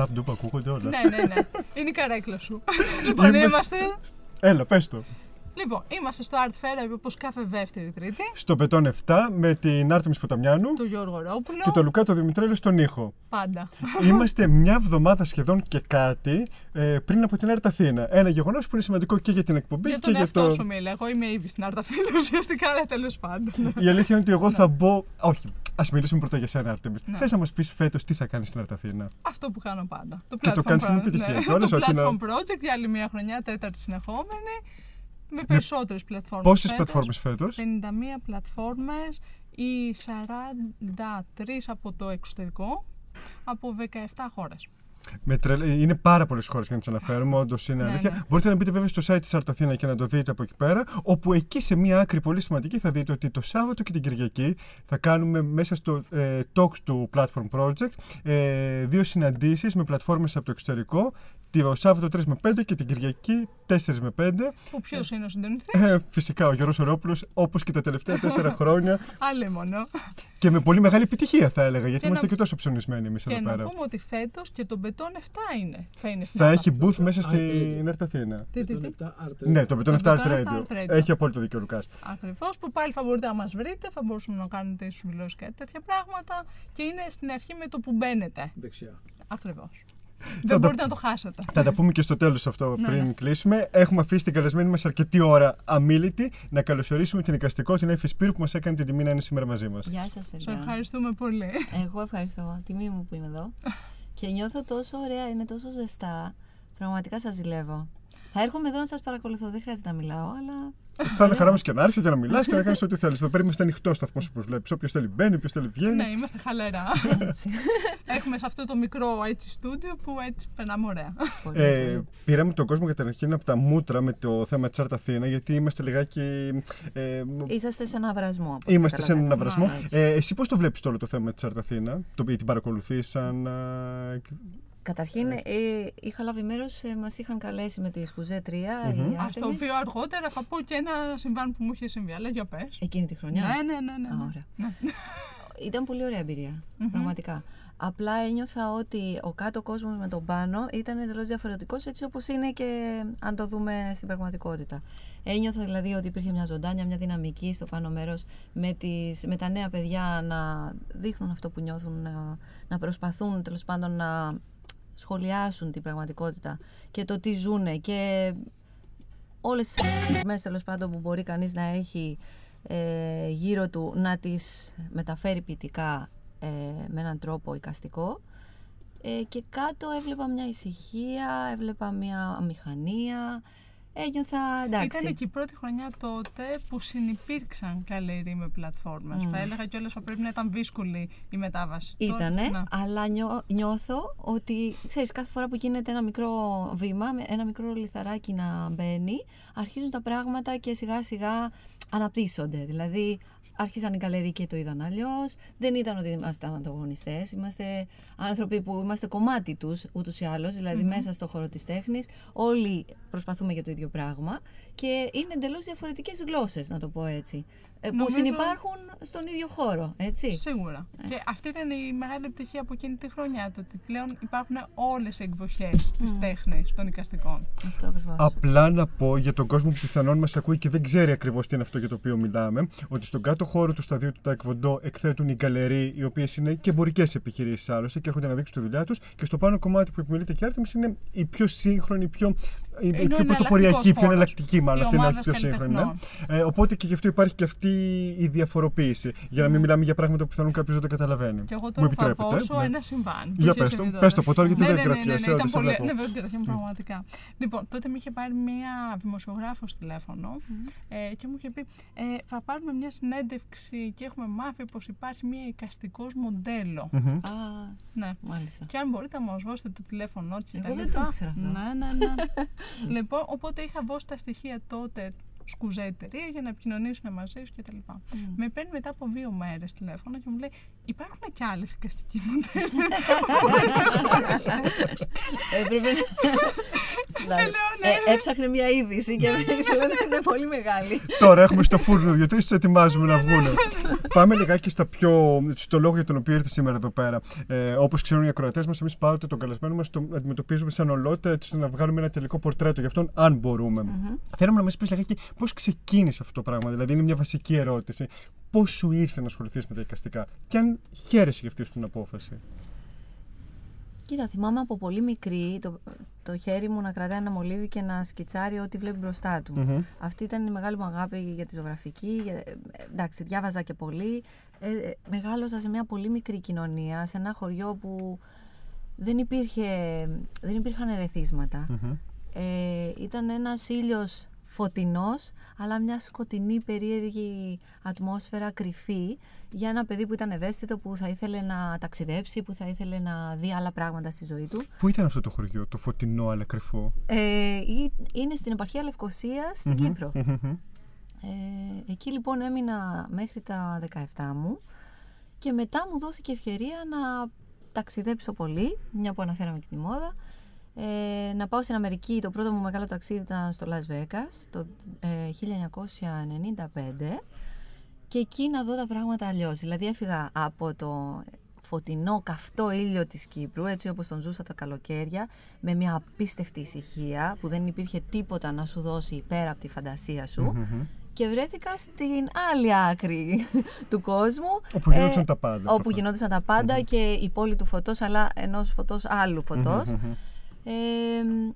νταπ ντουπ ακούγονται όλα. ναι, ναι, ναι. Είναι η καρέκλα σου. λοιπόν, Είμαστε- είμαστε. Έλα, πες το. Λοιπόν, είμαστε στο Art Fair όπως κάθε δεύτερη Τρίτη. Στο Πετών 7 με την Άρτεμις Ποταμιάνου Του Γιώργο Ρόπουλο. και το Λουκάτο Δημητρέλο στον ήχο. Πάντα. Είμαστε μια εβδομάδα σχεδόν και κάτι ε, πριν από την Άρτα Αθήνα. Ένα γεγονός που είναι σημαντικό και για την εκπομπή για και τον για εαυτό το. σου μίλα. Εγώ είμαι ήδη στην Άρτα Φίλου ουσιαστικά, αλλά τέλος πάντων. Η αλήθεια είναι ότι εγώ θα μπω. Όχι, ας μιλήσουμε πρώτα για σένα, Άρτεμις. Ναι. Θες να μας πεις φέτος τι θα κάνεις στην Άρτα Αθήνα. Αυτό που κάνω πάντα. Το Και το platform κάνεις με pro- επιτυχία ναι. κιόλας, Το όχι να- platform project για άλλη μια χρονιά, τέταρτη συνεχόμενη. Με περισσότερες πλατφόρμες. Πόσες φέτος. πλατφόρμες φέτος; 51 πλατφόρμες ή 43 από το εξωτερικό από 17 χώρες. Με τρελ... Είναι πάρα πολλές χώρες για να τις αναφέρουμε, όντως είναι Ναι, αλήθεια. ναι. Μπορείτε να μπείτε βέβαια στο site της Αρταθήνα και να το δείτε από εκεί πέρα. Όπου εκεί σε μία άκρη πολύ σημαντική θα δείτε ότι το Σάββατο και την Κυριακή θα κάνουμε μέσα στο ε, Talks του Platform Project ε, δύο συναντήσεις με πλατφόρμες από το εξωτερικό. Το Σάββατο 3 με 5 και την Κυριακή 4 με 5. Που ποιος είναι ο συντονιστής, Ε, φυσικά ο Γιώργος Ορόπουλος όπως και τα τελευταία 4 χρόνια άλλη μόνο. και με πολύ μεγάλη επιτυχία θα έλεγα γιατί Και είμαστε να- και τόσο ψωνισμένοι εμείς Και εδώ να πέρα. πούμε ότι φέτος και το Μπετόν 7 είναι. Θα είναι στην Θα Άρτα. έχει booth μέσα Art Radio. στην Αρταθήνα. Τι, τι, Τον τι; 7 Art Ναι, το Beton 7 Το Art Beton 7 Radio. Art Radio. Έχει απόλυτο δίκιο ο Λουκάς. Ακριβώς, που πάλι θα μπορείτε να μας βρείτε, θα μπορούσαμε να κάνετε συμβουλώσει και τέτοια πράγματα. Και είναι στην αρχή με το που μπαίνετε. Δεξιά. Ακριβώς. Τα- Δεν μπορείτε να το χάσετε. Θα τα πούμε και στο τέλος αυτό Ναι, πριν ναι. κλείσουμε. Έχουμε αφήσει την καλεσμένη μας αρκετή ώρα αμήλυτη να καλωσορίσουμε την εικαστικό, την Εφη Σπύρου που μας έκανε την τιμή να είναι σήμερα μαζί μας. Γεια σας Σε παιδιά. ευχαριστούμε πολύ. Εγώ ευχαριστώ. Τιμή μου που είμαι εδώ. και νιώθω τόσο ωραία, είναι τόσο ζεστά. Πραγματικά σας ζηλεύω. Θα έρχομαι εδώ να σας παρακολουθώ, δεν χρειάζεται να μιλάω, αλλά Θα είναι χαρά μας και να άρχισε και να μιλάς και να κάνεις ό,τι θέλεις. Εδώ πέρα είμαστε ανοιχτός σταθμό όπως βλέπεις. Όποιος θέλει μπαίνει, όποιος θέλει βγαίνει. ναι, είμαστε χαλερά. έτσι. Έχουμε σε αυτό το μικρό έτσι στούντιο που έτσι περνάμε ωραία. πολύ, Ε, πολύ. πήραμε τον κόσμο καταρχήν από τα μούτρα με το θέμα της Άρτα Αθήνα γιατί είμαστε λιγάκι... Ε, Είσαστε σε ένα βρασμό. από ό,τι Είμαστε σε έναν καταλαβαίνω. αυρασμό. Ναι, έτσι. Ε, εσύ πώς το βλέπεις όλο το θέμα της Άρτα Αθήνα, το οποίο την παρακολουθείς σαν... α, Καταρχήν, ε, είχα λάβει μέρος, ε, μας είχαν καλέσει με τη Σκουζέ 3. Μμμ. η Α το Artemis, οποίο αργότερα θα πω και ένα συμβάν που μου είχε συμβεί. Αλλά για πες. Εκείνη τη χρονιά; Ναι, ναι, ναι. ναι, Α, ναι. ωραία. Ναι. Ήταν πολύ ωραία εμπειρία. Μμμ. Πραγματικά. Απλά ένιωθα ότι ο κάτω κόσμος με τον πάνω ήταν εντελώς διαφορετικός έτσι όπως είναι και αν το δούμε στην πραγματικότητα. Ένιωθα δηλαδή ότι υπήρχε μια ζωντάνια, μια δυναμική στο πάνω μέρος με, τις, με τα νέα παιδιά να δείχνουν αυτό που νιώθουν, να, να προσπαθούν τέλος πάντων να σχολιάσουν την πραγματικότητα και το τι ζουνε και όλες τις στιγμές τέλος πάντων που μπορεί κανείς να έχει ε, γύρω του να τις μεταφέρει ποιητικά ε, με έναν τρόπο εικαστικό ε, και κάτω έβλεπα μια ησυχία, έβλεπα μια αμηχανία ένιωθα εντάξει Ήταν και η πρώτη χρονιά τότε που συνυπήρξαν καλεροί με πλατφόρμες. Μμ. Θα έλεγα κιόλας ότι πρέπει να ήταν δύσκολη η μετάβαση. Ήτανε, Τώρα- ναι. αλλά νιώ- νιώθω ότι, ξέρεις, κάθε φορά που γίνεται ένα μικρό βήμα, με ένα μικρό λιθαράκι να μπαίνει, αρχίζουν τα πράγματα και σιγά σιγά αναπτύσσονται. Δηλαδή, άρχισαν οι καλεροί και το είδαν αλλιώς. Δεν ήταν ότι είμαστε ανταγωνιστέ. Είμαστε άνθρωποι που είμαστε κομμάτι τους ούτως ή άλλως, δηλαδή Μμμ. μέσα στο χώρο της τέχνης. Όλοι προσπαθούμε για το ίδιο πράγμα και είναι εντελώς διαφορετικές γλώσσες, να το πω έτσι. ε, Που Νομίζω- συνυπάρχουν στον ίδιο χώρο, έτσι. Σίγουρα. Ναι. Και αυτή ήταν η μεγάλη επιτυχία από εκείνη τη χρονιά. Το ότι πλέον υπάρχουν όλες οι εκδοχές της Μμ. τέχνης των εικαστικών. Αυτό ακριβώς. Απλά να πω για τον κόσμο που πιθανόν μας ακούει και δεν ξέρει ακριβώς τι είναι αυτό για το οποίο μιλάμε, ότι στον κάτω χώρο του σταδίου του Τακβοντό εκθέτουν οι γκαλερί, οι οποίες είναι και εμπορικές επιχειρήσεις άλλωστε και έρχονται να δείξουν τη δουλειά τους. Και στο πάνω κομμάτι που επιμελείται και Άρτεμις είναι η πιο σύγχρονη, η πιο, η, η Είναι ο πιο πρωτοποριακή, εναλλακτικός πιο χώρος. εναλλακτική μάλλον. Οι Αυτή είναι η ομάδες πιο σύγχρονη. ναι. καλλιτεχνών. Ε, οπότε και γι' αυτό υπάρχει και αυτή η διαφοροποίηση. Για να μην μιλάμε για πράγματα που πιθανόν κάποιος δεν το καταλαβαίνει. Και εγώ Μου τώρα θα επιτρέπετε, δώσω ναι. ένα συμβάν. που Για είχε πες το, συμβεί πες τότε. το από τώρα, γιατί ναι, δεν ναι, ναι, ναι, κρατιέσαι, ναι, ό,τι ήταν σε πολύ... βλέπω. Ναι, δεν κρατιέμαι πραγματικά. Λοιπόν, τότε με είχε πάρει μια δημοσιογράφος τηλέφωνο ε, και μου είχε πει ε, θα πάρουμε μια συνέντευξη και έχουμε μάθει πως υπάρχει μια εικαστικός μοντέλο. Μμμ. Α, Ναι. μάλιστα. Και αν μπορείτε να μας δώσετε το τηλέφωνο του και Εγώ τα δεν λοιπά. το ήξερα αυτό. Ναι, ναι, ναι. λοιπόν, οπότε είχα δώσει τα στοιχεία τότε σκουζέ εταιρεία για να επικοινωνήσουν μαζί σου κτλ. Μμ. Με παίρνει μετά από δύο μέρες τηλέφωνο και μου λέει: Υπάρχουν και άλλες εικαστικοί μοντέλοι. Έπρεπε να. λέω, ναι. Ε, Έψαχνε μια είδηση και ήθελα να είναι πολύ μεγάλη. Τώρα έχουμε στο φούρνο δύο-τρεις, τις ετοιμάζουμε να βγουν. Πάμε λιγάκι στα πιο. στο λόγο για τον οποίο ήρθε σήμερα εδώ πέρα. Ε, Όπως ξέρουν οι ακροατές μας, εμείς πάντοτε τον καλεσμένο μας το αντιμετωπίζουμε σαν ολότητα, έτσι ώστε να βγάλουμε ένα τελικό πορτρέτο για αυτόν, αν μπορούμε. Θέλουμε να μας πεις λιγάκι πώς ξεκίνησε αυτό το πράγμα. Δηλαδή, είναι μια βασική ερώτηση. Πώς σου ήρθε να ασχοληθείς με τα εικαστικά, και αν χαίρεσαι για αυτή την απόφαση. Κοίτα, θυμάμαι από πολύ μικρή το, το χέρι μου να κρατάει ένα μολύβι και να σκιτσάρει ό,τι βλέπει μπροστά του. Μμμ. Αυτή ήταν η μεγάλη μου αγάπη για τη ζωγραφική. Για, ε, εντάξει, διάβαζα και πολύ. Ε, ε, μεγάλωσα σε μια πολύ μικρή κοινωνία, σε ένα χωριό που δεν, υπήρχε, δεν υπήρχαν ερεθίσματα. Μμμ. Ε, ήταν ένας ήλιος φωτεινός, αλλά μια σκοτεινή περίεργη ατμόσφαιρα κρυφή για ένα παιδί που ήταν ευαίσθητο, που θα ήθελε να ταξιδέψει, που θα ήθελε να δει άλλα πράγματα στη ζωή του. Πού ήταν αυτό το χωριό, το φωτεινό αλλά κρυφό; Ε, ή- είναι στην επαρχία Λευκοσία στην Μμμ, Κύπρο. μμμ, μμμ. Ε, εκεί λοιπόν έμεινα μέχρι τα 17 μου και μετά μου δόθηκε ευκαιρία να ταξιδέψω πολύ, μια που αναφέραμε και τη μόδα. Ε, να πάω στην Αμερική, το πρώτο μου μεγάλο ταξίδι ήταν στο Las Vegas το ε, 1995 και εκεί να δω τα πράγματα αλλιώς. Δηλαδή έφυγα από το φωτεινό καυτό ήλιο της Κύπρου, έτσι όπως τον ζούσα τα καλοκαίρια, με μια απίστευτη ησυχία που δεν υπήρχε τίποτα να σου δώσει πέρα από τη φαντασία σου Μμμ. και βρέθηκα στην άλλη άκρη του κόσμου. Όπου γινόντουσαν τα πάντα, Ε, Όπου προφανώς. γινόντουσαν τα πάντα και η πόλη του φωτός, αλλά ενός φωτός άλλου φωτός. Μμμ, μμμ. Ε,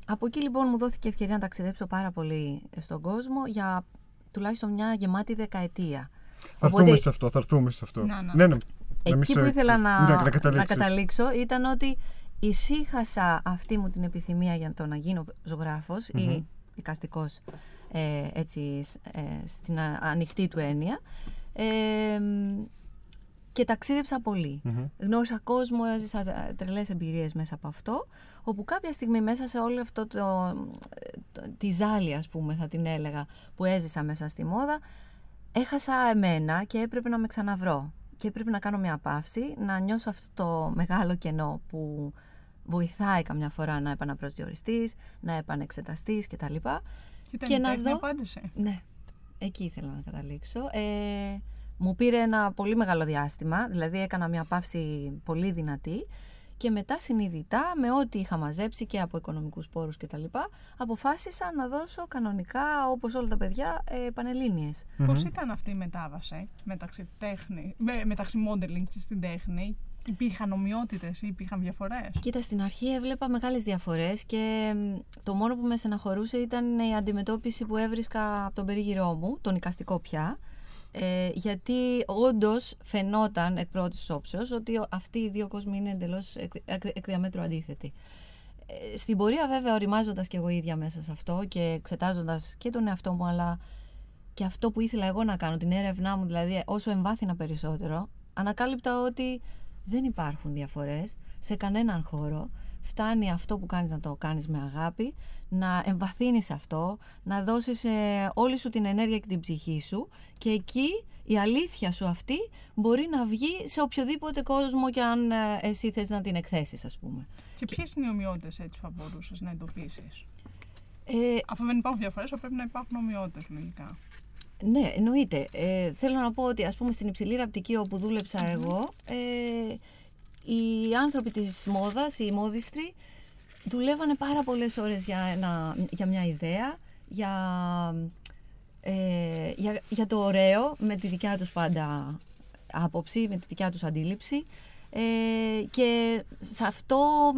από εκεί λοιπόν μου δόθηκε ευκαιρία να ταξιδέψω πάρα πολύ στον κόσμο για τουλάχιστον μια γεμάτη δεκαετία. Θα Οπότε- έρθουμε σε αυτό, θα έρθουμε σε αυτό. Να, να. ναι, ναι. Να μην Εκεί σε- που ήθελα να, Ναι, να να, καταλήξεις. καταλήξω ήταν ότι ησύχασα αυτή μου την επιθυμία για το να γίνω ζωγράφος ή εικαστικός ε, έτσι, σ- ε, στην α- ανοιχτή του έννοια ε, μ, και ταξίδεψα πολύ. Μμμ. Γνώρισα κόσμο, έζησα ε, τρελές εμπειρίες μέσα από αυτό όπου κάποια στιγμή μέσα σε όλο αυτό το, το- τη ζάλη ας πούμε θα την έλεγα που έζησα μέσα στη μόδα έχασα εμένα και έπρεπε να με ξαναβρω και έπρεπε να κάνω μια παύση να νιώσω αυτό το μεγάλο κενό που βοηθάει καμιά φορά να επαναπροσδιοριστείς, να επανεξεταστείς κτλ. Και, Και να τέχνη δω- απάντησε. Ναι, εκεί ήθελα να καταλήξω. Ε, μου πήρε ένα πολύ μεγάλο διάστημα, δηλαδή έκανα μια παύση πολύ δυνατή και μετά συνειδητά με ό,τι είχα μαζέψει και από οικονομικούς πόρους και τα λοιπά, αποφάσισα να δώσω κανονικά όπως όλα τα παιδιά ε, πανελλήνιες. Πώς ήταν αυτή η μετάβαση μεταξύ, τέχνη, με- μεταξύ modeling και στην τέχνη, Υπήρχαν ομοιότητες ή υπήρχαν διαφορές; Κοίτα, στην αρχή έβλεπα μεγάλες διαφορές και μ, το μόνο που με στεναχωρούσε ήταν η αντιμετώπιση που έβρισκα από τον περίγυρό μου, τον οικαστικό πια, ε, γιατί όντως φαινόταν εκ πρώτης όψεως ότι ο- αυτοί οι δύο κόσμοι είναι εντελώς εκ, εκ, εκ διαμέτρου αντίθετοι. Ε, στην πορεία βέβαια οριμάζοντας και εγώ ίδια μέσα σε αυτό και εξετάζοντας και τον εαυτό μου αλλά και αυτό που ήθελα εγώ να κάνω, την έρευνά μου δηλαδή όσο εμβάθυνα περισσότερο, ανακάλυπτα ότι δεν υπάρχουν διαφορές σε κανέναν χώρο. Φτάνει αυτό που κάνεις να το κάνεις με αγάπη, να εμβαθύνεις αυτό, να δώσεις ε, όλη σου την ενέργεια και την ψυχή σου και εκεί η αλήθεια σου αυτή μπορεί να βγει σε οποιοδήποτε κόσμο και αν ε, εσύ θες να την εκθέσεις ας πούμε. Και ποιες είναι οι ομοιότητες έτσι που θα μπορούσες να εντοπίσεις; Ε, Αφού δεν υπάρχουν διαφορές, πρέπει να υπάρχουν ομοιότητες λογικά. Ναι, εννοείται. Ε, θέλω να πω ότι ας πούμε στην υψηλή ραπτική όπου δούλεψα εγώ, ε, οι άνθρωποι της μόδας, οι μόδιστροι, δουλεύανε πάρα πολλές ώρες για, ένα, για μια ιδέα, για, ε, για, για το ωραίο, με τη δικιά τους πάντα άποψη, με τη δικιά τους αντίληψη. Ε, και σε αυτό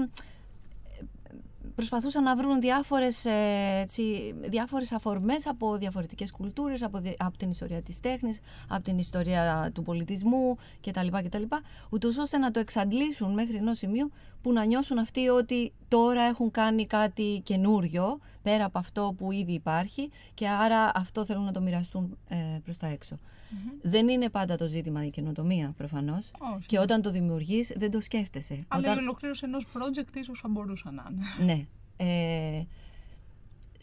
προσπαθούσαν να βρουν διάφορες, ε, έτσι, διάφορες αφορμές από διαφορετικές κουλτούρες, από, δι- από την ιστορία της τέχνης, από την ιστορία του πολιτισμού κτλ. κτλ ούτως ώστε να το εξαντλήσουν μέχρι ενός σημείου που να νιώσουν αυτοί ότι τώρα έχουν κάνει κάτι καινούριο πέρα από αυτό που ήδη υπάρχει και άρα αυτό θέλουν να το μοιραστούν ε, προς τα εξω Δεν είναι πάντα το ζήτημα η καινοτομία προφανώς Όχι. και όταν το δημιουργείς δεν το σκέφτεσαι. Αλλά Όταν- η ολοκλήρωση ενός project ίσως θα μπορούσε να είναι. ναι. Ε,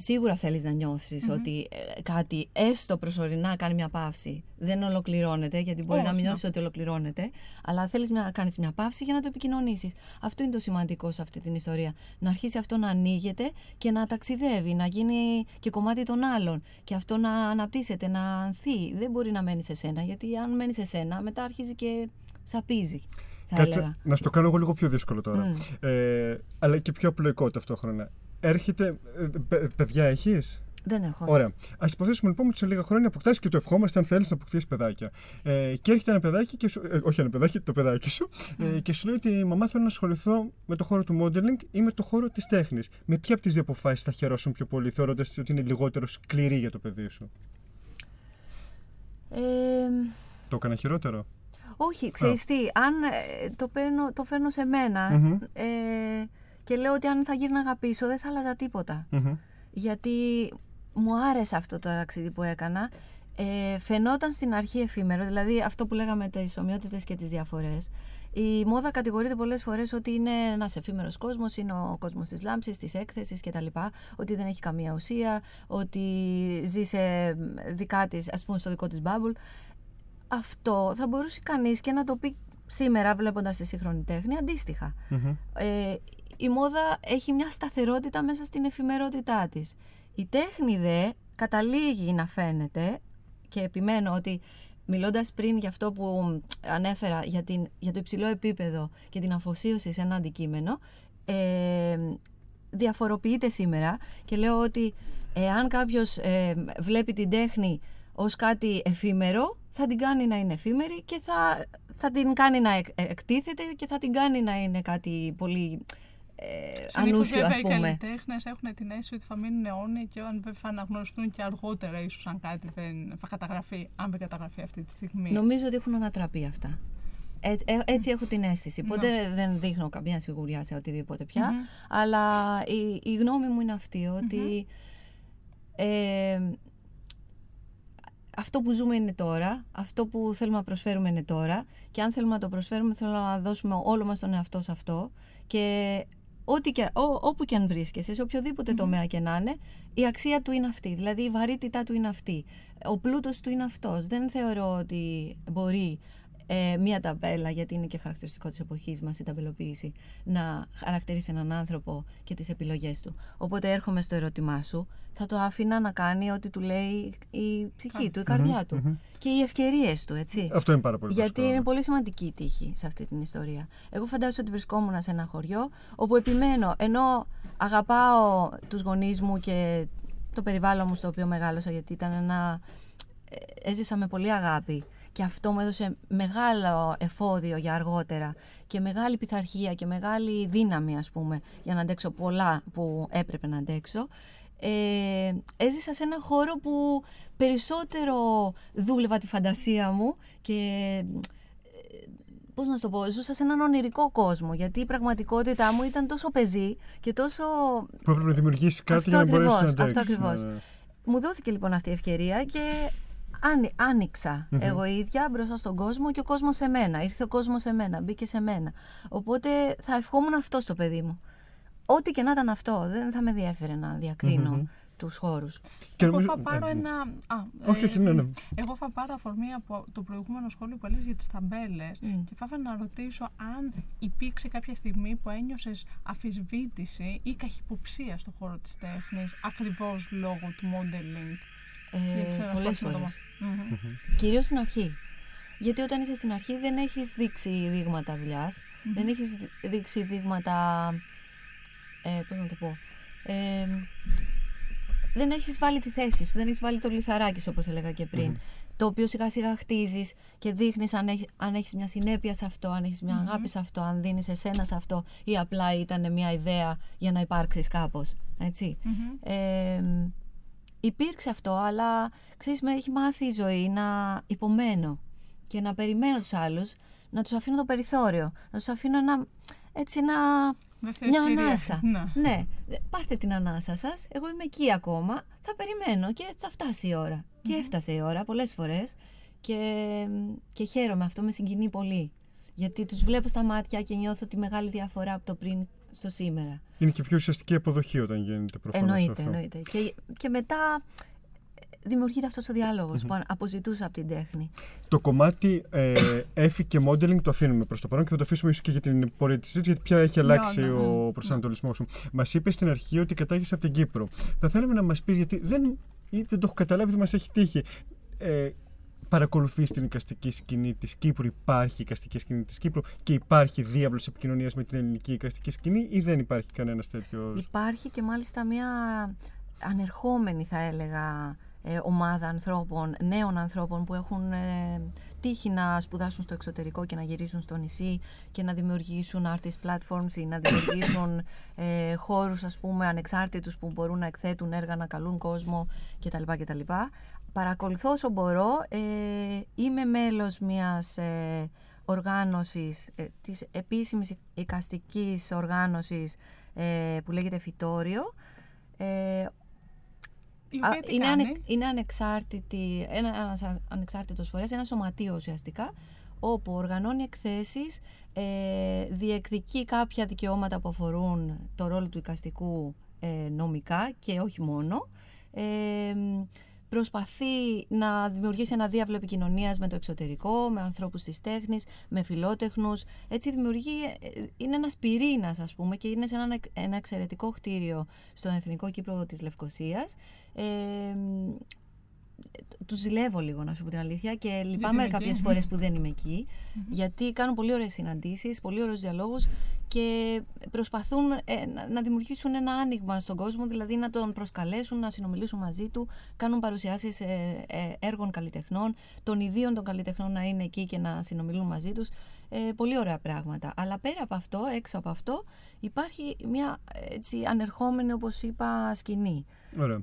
σίγουρα θέλεις να νιωθεις ότι ε, κάτι έστω προσωρινά κάνει μια παύση. Δεν ολοκληρώνεται, γιατί μπορεί να Όχι, μην ναι. νιώσεις ότι ολοκληρώνεται, αλλά θέλεις να κάνεις μια παύση για να το επικοινωνήσεις. Αυτό είναι το σημαντικό σε αυτή την ιστορία. Να αρχίσει αυτό να ανοίγεται και να ταξιδεύει, να γίνει και κομμάτι των άλλων. Και αυτό να αναπτύσσεται, να ανθεί. Δεν μπορεί να μένεις σε σένα, γιατί αν μένεις σε σένα, μετά αρχίζει και σαπίζει. Θα έλεγα. Κάτσε, να σου το κάνω εγώ λίγο πιο δύσκολο τώρα. Μμ. Ε, αλλά και πιο απλοϊκό ταυτόχρονα. Έρχεται. ε, παι- παιδιά έχεις; Δεν έχω. Ωραία. Α υποθέσουμε λοιπόν ότι σε λίγα χρόνια αποκτάσει και το ευχόμαστε αν θέλεις να αποκτήσεις παιδάκια. Ε, και έρχεται ένα παιδάκι, και σου, ε, όχι ένα παιδάκι, το παιδάκι σου, ε, και σου λέει ότι μαμά θέλω να ασχοληθώ με το χώρο του modeling ή με το χώρο της τέχνης. Με ποια από τις δύο αποφάσεις θα χαιρόσουν πιο πολύ, θεωρώντας ότι είναι λιγότερο σκληρή για το παιδί σου; Ε, Το έκανα χειρότερο; Όχι, ξέρεις τι, αν ε, το, παίρνω, το φέρνω σε μενα Μμμ. ε, και λέω ότι αν θα γύρναγα πίσω δεν θα άλλαζα τίποτα. Μμμ. Γιατί μου άρεσε αυτό το ταξίδι που έκανα. Ε, φαινόταν στην αρχή εφήμερο, δηλαδή αυτό που λέγαμε τις ομοιότητες και τις διαφορές. Η μόδα κατηγορείται πολλές φορές ότι είναι ένας εφήμερος κόσμος, είναι ο κόσμος της λάμψης, της έκθεσης κτλ. Ότι δεν έχει καμία ουσία, ότι ζει σε δικά της, ας πούμε στο δικό της bubble. Αυτό θα μπορούσε κανείς και να το πει σήμερα βλέποντας τη σύγχρονη τέχνη αντίστοιχα. Μμμ. Ε, η μόδα έχει μια σταθερότητα μέσα στην εφημερότητά της. Η τέχνη δε καταλήγει να φαίνεται και επιμένω ότι μιλώντας πριν για αυτό που ανέφερα για, την, για το υψηλό επίπεδο και την αφοσίωση σε ένα αντικείμενο ε, διαφοροποιείται σήμερα και λέω ότι εάν κάποιος ε, βλέπει την τέχνη ως κάτι εφήμερο θα την κάνει να είναι εφήμερη και θα, θα την κάνει να εκ- εκτίθεται και θα την κάνει να είναι κάτι πολύ ε, Συνήθως ανούσιο ας βέβαια οι πούμε. καλλιτέχνες έχουν την αίσθηση ότι θα μείνουν αιώνιοι και αν δεν θα αναγνωριστούν και αργότερα, ίσως αν κάτι δεν θα καταγραφεί, αν δεν καταγραφεί αυτή τη στιγμή. Νομίζω ότι έχουν ανατραπεί αυτά. Ε, ε, έτσι έχω την αίσθηση. Ποτέ δεν δείχνω καμία σιγουριά σε οτιδήποτε πια. Μμμ. Αλλά η, η γνώμη μου είναι αυτή ότι ε, αυτό που ζούμε είναι τώρα, αυτό που θέλουμε να προσφέρουμε είναι τώρα και αν θέλουμε να το προσφέρουμε θέλουμε να δώσουμε όλο μας τον εαυτό σε αυτό και, ό,τι και ό, όπου και αν βρίσκεσαι, σε οποιοδήποτε τομέα και να είναι, η αξία του είναι αυτή, δηλαδή η βαρύτητά του είναι αυτή, ο πλούτος του είναι αυτός. Δεν θεωρώ ότι μπορεί ε, μία ταμπέλα, γιατί είναι και χαρακτηριστικό της εποχής μας η ταμπελοποίηση, να χαρακτηρίσει έναν άνθρωπο και τις επιλογές του. Οπότε έρχομαι στο ερώτημά σου, θα το άφηνα να κάνει ό,τι του λέει η ψυχή του, η καρδιά του και οι ευκαιρίες του, έτσι. Αυτό είναι πάρα πολύ Γιατί βασικό, είναι ναι. πολύ σημαντική η τύχη σε αυτή την ιστορία. Εγώ φαντάζομαι ότι βρισκόμουν σε ένα χωριό όπου επιμένω, ενώ αγαπάω τους γονείς μου και το περιβάλλον μου στο οποίο μεγάλωσα γιατί ήταν ένα... ε, έζησα με πολύ αγάπη και αυτό μου έδωσε μεγάλο εφόδιο για αργότερα και μεγάλη πειθαρχία και μεγάλη δύναμη ας πούμε για να αντέξω πολλά που έπρεπε να αντέξω ε, έζησα σε ένα χώρο που περισσότερο δούλευα τη φαντασία μου και ε, πώς να σου το πω, ζούσα σε έναν ονειρικό κόσμο γιατί η πραγματικότητά μου ήταν τόσο πεζή και τόσο Που έπρεπε να δημιουργήσεις κάτι Αυτό για να μπορέσεις να ακριβώς, αντέξεις. αυτό ακριβώς. ναι, ναι. μου δόθηκε λοιπόν αυτή η ευκαιρία και άνοι- άνοιξα Μμμ. εγώ η ίδια μπροστά στον κόσμο και ο κόσμος σε μένα. Ήρθε ο κόσμος σε μένα, μπήκε σε μένα. Οπότε θα ευχόμουν αυτό στο παιδί μου. Ό,τι και να ήταν αυτό, δεν θα με διέφερε να διακρίνω Μμμ. τους χώρους. Και Εγώ νομίζω- θα πάρω ναι, ναι. ένα. Α, Όχι, όχι, ναι, ναι. Εγώ θα πάρω αφορμή από το προηγούμενο σχόλιο που έλεγες για τις ταμπέλες Μμ. και θα ήθελα να ρωτήσω αν υπήρξε κάποια στιγμή που ένιωσες αφισβήτηση ή καχυποψία στον χώρο της τέχνης ακριβώς λόγω του modeling. Ε, Γιατί ξέρω, πολλές ασχολείσαι με το φορές. μα- Μμμ. Κυρίως στην αρχή. Γιατί όταν είσαι στην αρχή δεν έχεις δείξει δείγματα δουλειάς, δεν έχεις δει- δείξει δείγματα, ε, πώς να το πω, ε, δεν έχεις βάλει τη θέση σου, δεν έχεις βάλει το λιθαράκι σου όπως έλεγα και πριν. Το οποίο σιγά σιγά χτίζεις και δείχνεις αν, έχει, αν έχεις μια συνέπεια σε αυτό, αν έχεις μια αγάπη σε αυτό, αν δίνεις εσένα σε αυτό ή απλά ήταν μια ιδέα για να υπάρξεις κάπως. Έτσι. Μμμ. Ε, υπήρξε αυτό, αλλά ξέρεις με έχει μάθει η ζωή να υπομένω και να περιμένω τους άλλους, να τους αφήνω το περιθώριο, να τους αφήνω ένα, έτσι ένα, Δεύτερη μια ευκαιρία. ανάσα. Να. Ναι, πάρτε την ανάσα σας, εγώ είμαι εκεί ακόμα, θα περιμένω και θα φτάσει η ώρα. Και έφτασε η ώρα πολλές φορές και, και χαίρομαι, αυτό με συγκινεί πολύ. Γιατί τους βλέπω στα μάτια και νιώθω τη μεγάλη διαφορά από το πριν στο σήμερα. Είναι και πιο ουσιαστική αποδοχή όταν γίνεται προφανώς Εννοείται, αυτό. εννοείται. Και, και μετά δημιουργείται αυτός ο διάλογος που αποζητούσα από την τέχνη. Το κομμάτι ε, έφη και modeling το αφήνουμε προς το παρόν και θα το αφήσουμε ίσως και για την πορεία της συζήτησης, γιατί πια έχει αλλάξει Ναι, ναι, ο προσανατολισμός σου. Μας είπες στην αρχή ότι κατάγεσαι από την Κύπρο. Θα θέλαμε να μας πεις, γιατί δεν, ή δεν το έχω καταλάβει, δεν μας έχει τύχει. Ε, Παρακολουθείς την εικαστική σκηνή της Κύπρου, υπάρχει εικαστική σκηνή της Κύπρου και υπάρχει διάβλος επικοινωνίας με την ελληνική εικαστική σκηνή, ή δεν υπάρχει κανένας τέτοιος; Υπάρχει και μάλιστα μια ανερχόμενη θα έλεγα ε, ομάδα ανθρώπων, νέων ανθρώπων που έχουν ε, τύχει να σπουδάσουν στο εξωτερικό και να γυρίσουν στο νησί και να δημιουργήσουν artist platforms ή να δημιουργήσουν ε, χώρους ας πούμε ανεξάρτητους που μπορούν να εκθέτουν έργα, να καλούν κόσμο κτλ. κτλ. Παρακολουθώ όσο μπορώ. Ε, είμαι μέλος μιας ε, οργάνωσης, ε, της επίσημης εικαστικής οργάνωσης ε, που λέγεται Φυτόριο. Ε, Η Α, οποία τι είναι, κάνει; ανε, είναι ανεξάρτητη, ένα, ένας α- ανεξάρτητος φορέας, ένα σωματείο ουσιαστικά, όπου οργανώνει εκθέσεις, ε, διεκδικεί κάποια δικαιώματα που αφορούν το ρόλο του οικαστικού ε, νομικά και όχι μόνο. Ε, προσπαθεί να δημιουργήσει ένα διάβλο επικοινωνίας με το εξωτερικό, με ανθρώπους της τέχνης, με φιλότεχνους. Έτσι δημιουργεί, ε, είναι ένας πυρήνας ας πούμε και είναι σε ένα, ένα εξαιρετικό κτίριο στον Εθνικό Κύπρο της Λευκοσίας. Ε, του ζηλεύω λίγο να σου πω την αλήθεια και λυπάμαι είναι κάποιες εκεί. φορές που δεν είμαι εκεί γιατί κάνουν πολύ ωραίες συναντήσεις, πολύ ωραίους διαλόγους και προσπαθούν ε, να, να δημιουργήσουν ένα άνοιγμα στον κόσμο δηλαδή να τον προσκαλέσουν, να συνομιλήσουν μαζί του κάνουν παρουσιάσεις ε, ε, έργων καλλιτεχνών των ιδίων των καλλιτεχνών να είναι εκεί και να συνομιλούν μαζί τους ε, πολύ ωραία πράγματα αλλά πέρα από αυτό, έξω από αυτό υπάρχει μια έτσι ανερχόμενη όπως είπα σκηνή Ωραία.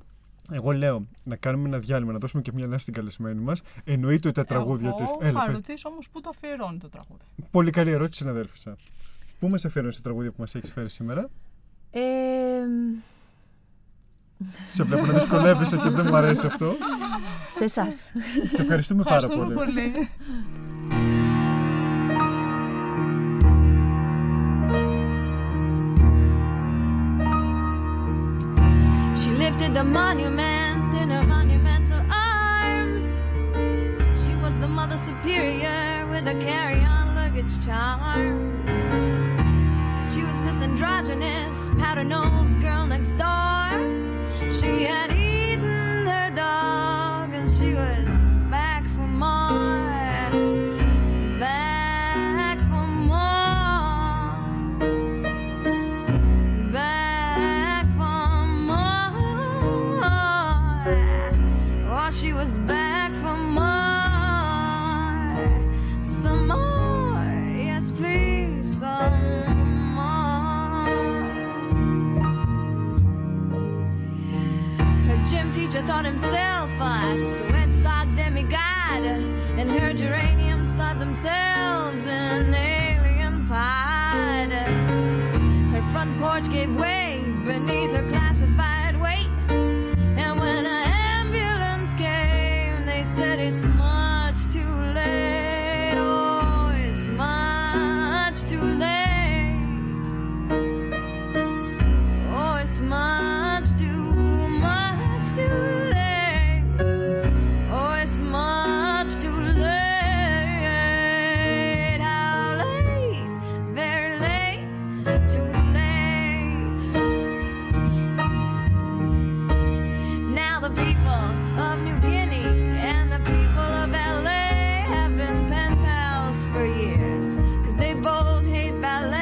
Εγώ λέω να κάνουμε ένα διάλειμμα, να δώσουμε και μια λάστη στην καλεσμένη μας. Εννοείται ότι τα τραγούδια τη. Εγώ θα ρωτήσω όμως πού το αφιερώνει το τραγούδι. Πολύ καλή ερώτηση, συναδέλφισσα. Πού μας αφιέρωνε τα τραγούδια που μας έχεις φέρει σήμερα; ε, Σε βλέπω να δυσκολεύεσαι και δεν μου αρέσει αυτό. σε εσάς. Σε ευχαριστούμε πάρα Ευχαριστούμε πολύ. πολύ. Lifted the monument in her monumental arms. She was the mother superior with her carry-on luggage charms. She was this androgynous, powder-nosed girl next door. She had teacher thought himself a sweat sock demigod, and her geraniums thought themselves an alien pod. Her front porch gave way beneath her classified ballet.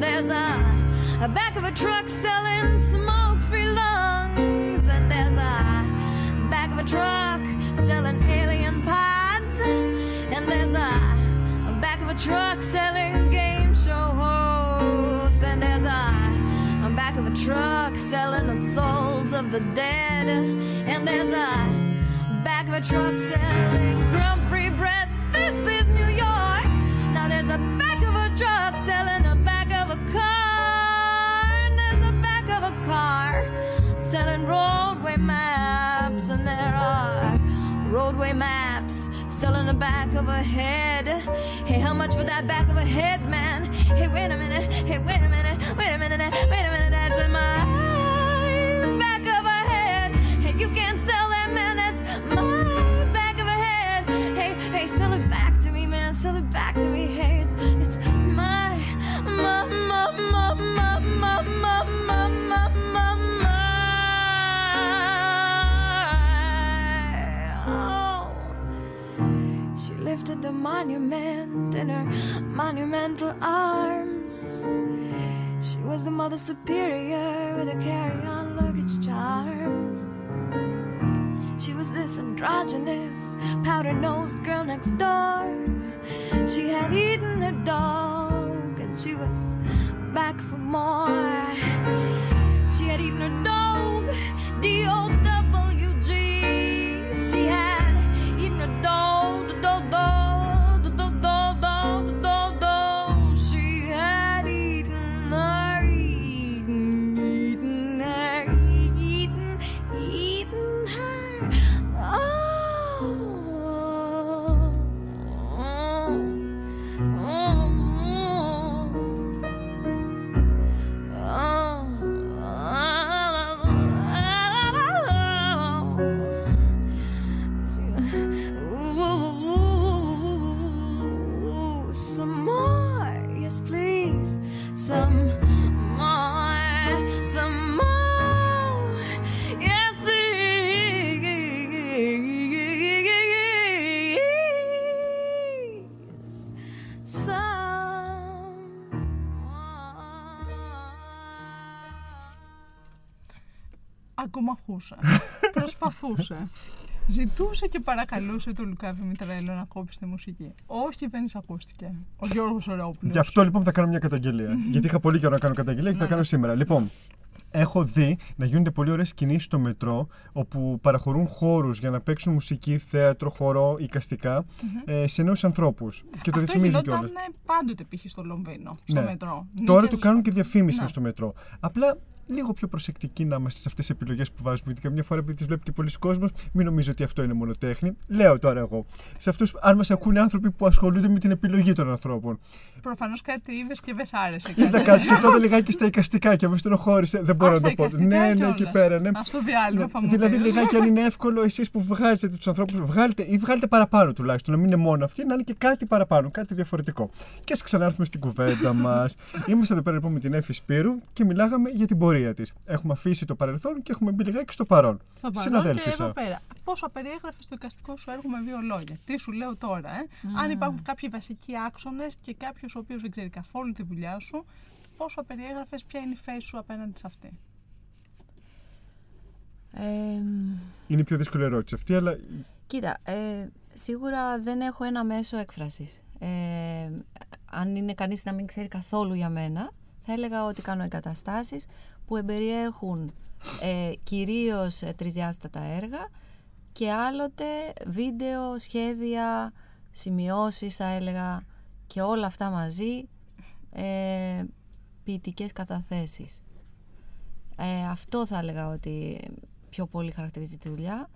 There's a, a back of a truck selling smoke free lungs. And there's a back of a truck selling alien pods. And there's a, a back of a truck selling game show hosts. And there's a, a back of a truck selling the souls of the dead. And there's a back of a truck selling crumb free bread. This is New York. Now there's a back of a truck selling car selling roadway maps. And there are roadway maps selling the back of a head. Hey, how much for that back of a head, man? Hey, wait a minute. Hey, wait a in her monumental arms. She was the mother superior with her carry-on luggage charms. She was this androgynous, powder-nosed girl next door. She had eaten her dog, and she was back for more. She had eaten her dog, D-O-W-G. Ακόμα αχούσε. Προσπαθούσε. Ζητούσε και παρακαλούσε τον Λουκά Δημητρέλο να κόψει τη μουσική. Όχι, δεν ακούστηκε. Ο Γιώργος Ωρεόπουλο. Γι' αυτό λοιπόν θα κάνω μια καταγγελία. Γιατί είχα πολύ καιρό να κάνω καταγγελία και θα κάνω σήμερα. Λοιπόν, έχω δει να γίνονται πολύ ωραίες κινήσεις στο μετρό όπου παραχωρούν χώρους για να παίξουν μουσική, θέατρο, χορό, εικαστικά ε, σε νέους ανθρώπους. Και το Αυτό διαφημίζουν γινόταν κιόλας. πάντοτε π.χ. στο Λονδίνο, στο Ναι. μετρό. Τώρα Νίκες- το κάνουν και διαφήμιση Ναι. μες στο μετρό. Απλά λίγο πιο προσεκτικοί να είμαστε σε αυτές τις επιλογές που βάζουμε. Γιατί καμιά φορά επειδή τις βλέπει και πολλοί κόσμος, μην νομίζει ότι αυτό είναι μόνο τέχνη. Λέω τώρα εγώ. Σε αυτούς, αν μας ακούνε άνθρωποι που ασχολούνται με την επιλογή των ανθρώπων. Προφανώς κάτι είδες και δεν σ' άρεσε. Είδα κάτι και τότε λιγάκι στα εικαστικά και με στενοχώρησε. Δεν μπορώ Α, να στα το πω. εικαστικά Ναι, ναι, κιόλας. εκεί πέρα, ναι. Α το διάλειμμα Ναι, θα μου δηλαδή, πεις. λιγάκι αν είναι εύκολο εσείς που βγάζετε τους ανθρώπους, βγάλτε ή βγάλτε παραπάνω τουλάχιστον. Να μην είναι μόνο αυτοί, να είναι και κάτι παραπάνω, κάτι διαφορετικό. Και ας ξανάρθουμε στην κουβέντα μας. Είμαστε εδώ πέρα λοιπόν με την Εφη Σπύρου και μιλάγαμε για την πορεία της. Έχουμε αφήσει το παρελθόν και έχουμε μπει λιγάκι στο παρόν. Στο παρόν και Συναδέλφισσα. εδώ πέρα. Πόσο περιέγραφε το εικαστικό σου έργο με δύο λόγια. Τι σου λέω τώρα, ε; Αν υπάρχουν κάποιοι βασικοί άξονες και κάποιος ο οποίος δεν ξέρει καθόλου τη δουλειά σου, πόσο περιέγραφε, ποια είναι η θέση σου απέναντι σε αυτή; Ε, Είναι η πιο δύσκολη ερώτηση αυτή, αλλά Κοίτα, ε, σίγουρα δεν έχω ένα μέσο έκφρασης. Ε, αν είναι κανείς να μην ξέρει καθόλου για μένα, θα έλεγα ότι κάνω εγκαταστάσεις που εμπεριέχουν ε, κυρίως ε, τρισδιάστατα έργα και άλλοτε βίντεο, σχέδια, σημειώσεις θα έλεγα και όλα αυτά μαζί ε, ποιητικές καταθέσεις. Ε, αυτό θα έλεγα ότι πιο πολύ χαρακτηρίζει τη δουλειά.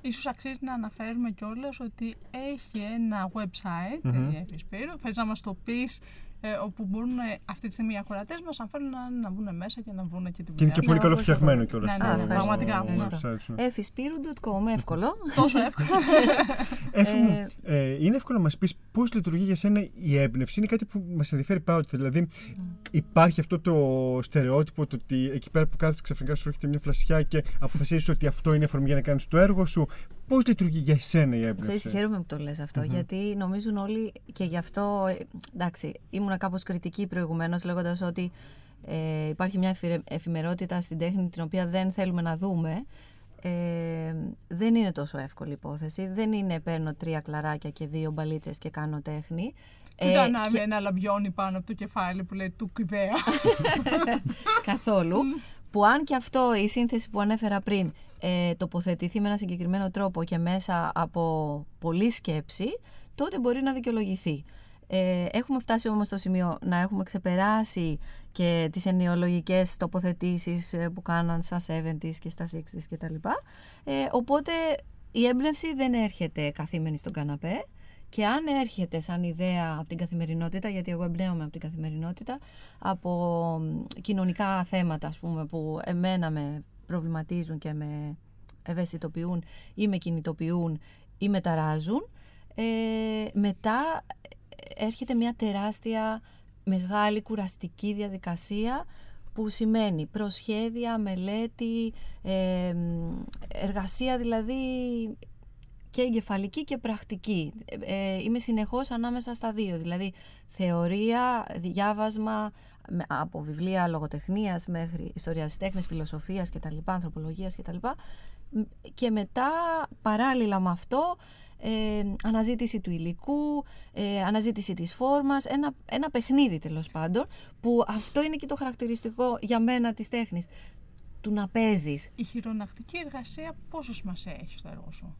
Ίσως αξίζει να αναφέρουμε κιόλας ότι έχει ένα website, Μμμ. mm Σπύρου. Θες να μας το πεις, ε, όπου μπορούν ε, αυτή τη στιγμή οι ακροατές μας, αν θέλουν να, να μπουν μέσα και να βρουν και την και είναι δουλειά και σου. πολύ Ναι, καλό όπως φτιαγμένο Ναι, κιόλας. ναι, στο- πραγματικά, στο ευχαριστώ. website σου. Εφησπύρου.com, εύκολο. Τόσο εύκολα. Έφη μου, Ε, ε, είναι εύκολο να μας πεις πώς λειτουργεί για σένα η έμπνευση. Είναι κάτι που μας ενδιαφέρει πάντοτε. Δηλαδή, υπάρχει αυτό το στερεότυπο το ότι εκεί πέρα που κάθεσαι ξαφνικά σου έρχεται μια φλασιά και αποφασίζεις ότι αυτό είναι αφορμή για να κάνεις το έργο σου. Πώς λειτουργεί για εσένα η Ξέρεις, έμπνευση. χαίρομαι που το λες αυτό, γιατί νομίζουν όλοι και γι' αυτό, ε, εντάξει, ήμουνα κάπως κριτική προηγουμένως λέγοντας ότι ε, υπάρχει μια εφηρε- εφημερότητα στην τέχνη την οποία δεν θέλουμε να δούμε. Ε, δεν είναι τόσο εύκολη υπόθεση. Δεν είναι παίρνω τρία κλαράκια και δύο μπαλίτσες και κάνω τέχνη. Δεν Ε, το ανάβει και- ένα λαμπιόνι πάνω από το κεφάλι που λέει του κυβαία. καθόλου. που αν και αυτό η σύνθεση που ανέφερα πριν ε, τοποθετηθεί με ένα συγκεκριμένο τρόπο και μέσα από πολλή σκέψη, τότε μπορεί να δικαιολογηθεί. Ε, έχουμε φτάσει όμως στο σημείο να έχουμε ξεπεράσει και τις ενοιολογικές τοποθετήσεις ε, που κάναν στα 70s και στα 60s κτλ. Ε, οπότε η έμπνευση δεν έρχεται καθήμενη στον καναπέ και αν έρχεται σαν ιδέα από την καθημερινότητα, γιατί εγώ εμπνέομαι από την καθημερινότητα, από μ, κοινωνικά θέματα ας πούμε, που εμένα με προβληματίζουν και με ευαισθητοποιούν ή με κινητοποιούν ή με ταράζουν, ε, μετά έρχεται μια τεράστια μεγάλη κουραστική διαδικασία που σημαίνει προσχέδια, μελέτη, ε, μ, εργασία δηλαδή και εγκεφαλική και πρακτική. Ε, ε, είμαι συνεχώς ανάμεσα στα δύο, δηλαδή θεωρία, διάβασμα με- από βιβλία λογοτεχνίας μέχρι ιστορίας της τέχνης, φιλοσοφίας κτλ, ανθρωπολογίας κτλ. Μ, Και μετά παράλληλα με αυτό ε, αναζήτηση του υλικού, ε, αναζήτηση της φόρμας, ένα, ένα παιχνίδι τέλος πάντων, που αυτό είναι και το χαρακτηριστικό για μένα της τέχνης, του να παίζεις. Η χειρονακτική εργασία πόσο σημασία έχει στο έργο σου;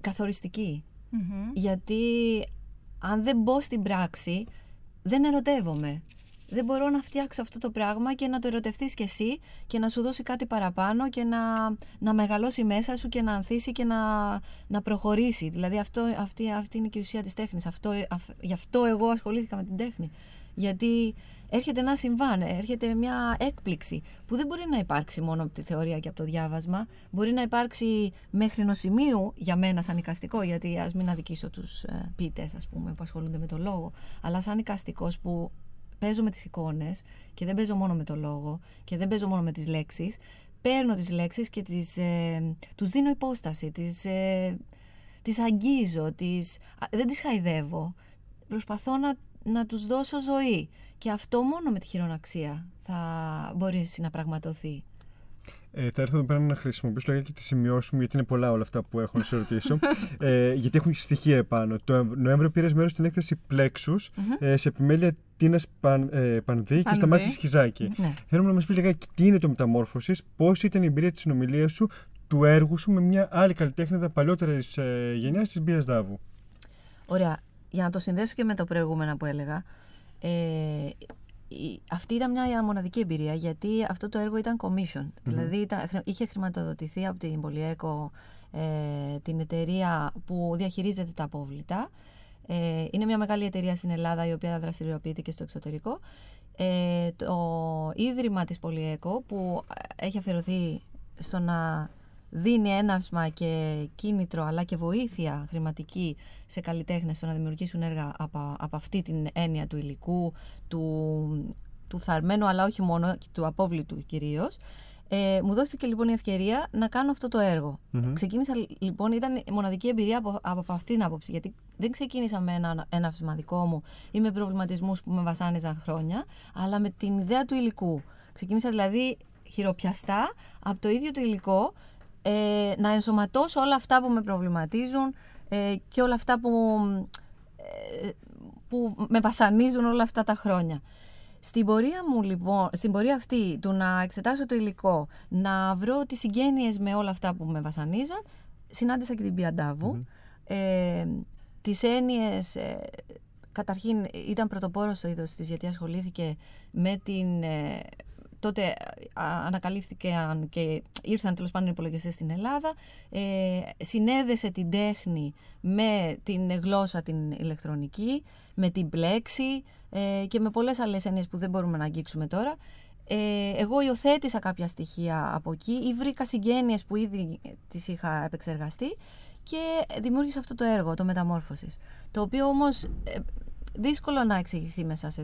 καθοριστική. Μμμ. Γιατί αν δεν μπω στην πράξη, δεν ερωτεύομαι. Δεν μπορώ να φτιάξω αυτό το πράγμα και να το ερωτευτείς κι εσύ και να σου δώσει κάτι παραπάνω και να, να μεγαλώσει μέσα σου και να ανθίσει και να, να προχωρήσει. Δηλαδή αυτό, αυτή, αυτή είναι και η ουσία της τέχνης. Αυτό, αυ- γι' αυτό εγώ ασχολήθηκα με την τέχνη. Γιατί έρχεται ένα συμβάν, έρχεται μια έκπληξη που δεν μπορεί να υπάρξει μόνο από τη θεωρία και από το διάβασμα. Μπορεί να υπάρξει μέχρι ενός σημείου για μένα σαν οικαστικό, γιατί ας μην αδικήσω τους ε, ποιητές ας πούμε που ασχολούνται με το λόγο, αλλά σαν οικαστικός που παίζω με τις εικόνες και δεν παίζω μόνο με το λόγο και δεν παίζω μόνο με τις λέξεις, παίρνω τις λέξεις και τις, ε, τους δίνω υπόσταση, τις, ε, τις αγγίζω, τις, α, δεν τις χαϊδεύω. Προσπαθώ να, να τους δώσω ζωή. Και αυτό μόνο με τη χειροναξία θα μπορέσει να πραγματοθεί. Ε, θα έρθω εδώ πέρα να χρησιμοποιήσω λιγάκι τη σημειώσει μου, γιατί είναι πολλά όλα αυτά που έχω να σε ρωτήσω. ε, γιατί έχουν στοιχεία επάνω. Το Νοέμβριο πήρες μέρος στην έκθεση Plexus ε, σε επιμέλεια Τίνα Παν, ε, Πανδί και Πανδί. Σταμάτη Σχιζάκη. Ναι. Θέλουμε να μας πεις λιγάκι τι είναι το Μεταμόρφωσης, πώς ήταν η εμπειρία της συνομιλίας σου, του έργου σου με μια άλλη καλλιτέχνηδα παλιότερης ε, γενιάς της Μπίας Δάβου; Ωραία. Για να το συνδέσω και με το προηγούμενα που έλεγα. Ε, η- αυτή ήταν μια μοναδική εμπειρία γιατί αυτό το έργο ήταν commission. Δηλαδή ήταν, χρη- είχε χρηματοδοτηθεί από την Πολυέκο, ε, την εταιρεία που διαχειρίζεται τα απόβλητα. Ε, είναι μια μεγάλη εταιρεία στην Ελλάδα η οποία δραστηριοποιείται και στο εξωτερικό. Ε, το ίδρυμα της Πολυέκο που έχει αφιερωθεί στο να δίνει έναυσμα και κίνητρο αλλά και βοήθεια χρηματική σε καλλιτέχνες στο να δημιουργήσουν έργα από, από αυτή την έννοια του υλικού, του, του φθαρμένου αλλά όχι μόνο, και του απόβλητου κυρίως. Ε, μου δόθηκε λοιπόν η ευκαιρία να κάνω αυτό το έργο. Ξεκίνησα λοιπόν, ήταν η μοναδική εμπειρία από, από αυτήν την άποψη. Γιατί δεν ξεκίνησα με ένα έναυσμα δικό μου ή με προβληματισμούς που με βασάνιζαν χρόνια, αλλά με την ιδέα του υλικού. Ξεκίνησα δηλαδή χειροπιαστά από το ίδιο το υλικό ε, να ενσωματώσω όλα αυτά που με προβληματίζουν ε, και όλα αυτά που, ε, που με βασανίζουν όλα αυτά τα χρόνια. Στην πορεία μου λοιπόν, στην πορεία αυτή του να εξετάσω το υλικό, να βρω τις συγγένειες με όλα αυτά που με βασανίζαν, συνάντησα και την Πιαντάβου. Ε, τις έννοιες, ε, καταρχήν ήταν πρωτοπόρος στο είδος της γιατί ασχολήθηκε με την... ε, τότε α, ανακαλύφθηκαν και ήρθαν τέλος πάντων οι υπολογιστές στην Ελλάδα, ε, συνέδεσε την τέχνη με την γλώσσα την ηλεκτρονική, με την πλέξη ε, και με πολλές άλλες έννοιες που δεν μπορούμε να αγγίξουμε τώρα. Ε, εγώ υιοθέτησα κάποια στοιχεία από εκεί ή βρήκα συγγένειες που ήδη τις είχα επεξεργαστεί και δημιούργησα αυτό το έργο, το Μεταμόρφωσης. Το οποίο όμως ε, δύσκολο να εξηγηθεί μέσα σε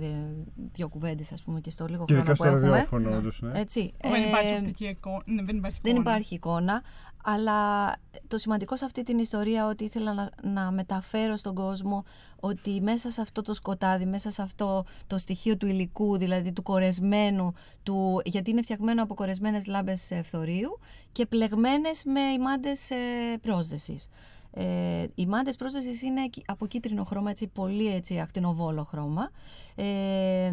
δύο κουβέντες, ας πούμε, και στο λίγο Και χρόνο ειδικά που στο έχουμε. ραδιόφωνο, όντως, ναι. Έτσι. Δεν υπάρχει Ε, οπτική εικόνα. Ναι, δεν υπάρχει δεν εικόνα. Υπάρχει εικόνα, αλλά το σημαντικό σε αυτή την ιστορία ότι ήθελα να, να μεταφέρω στον κόσμο ότι μέσα σε αυτό το σκοτάδι, μέσα σε αυτό το στοιχείο του υλικού, δηλαδή του κορεσμένου, του, γιατί είναι φτιαγμένο από κορεσμένες λάμπες ε, φθορείου και πλεγμένες με ημάντες ε, πρόσδεσης. Ε, οι μάντες πρόσδεσης είναι κοι- από κίτρινο χρώμα, έτσι, πολύ έτσι, ακτινοβόλο χρώμα. Ε,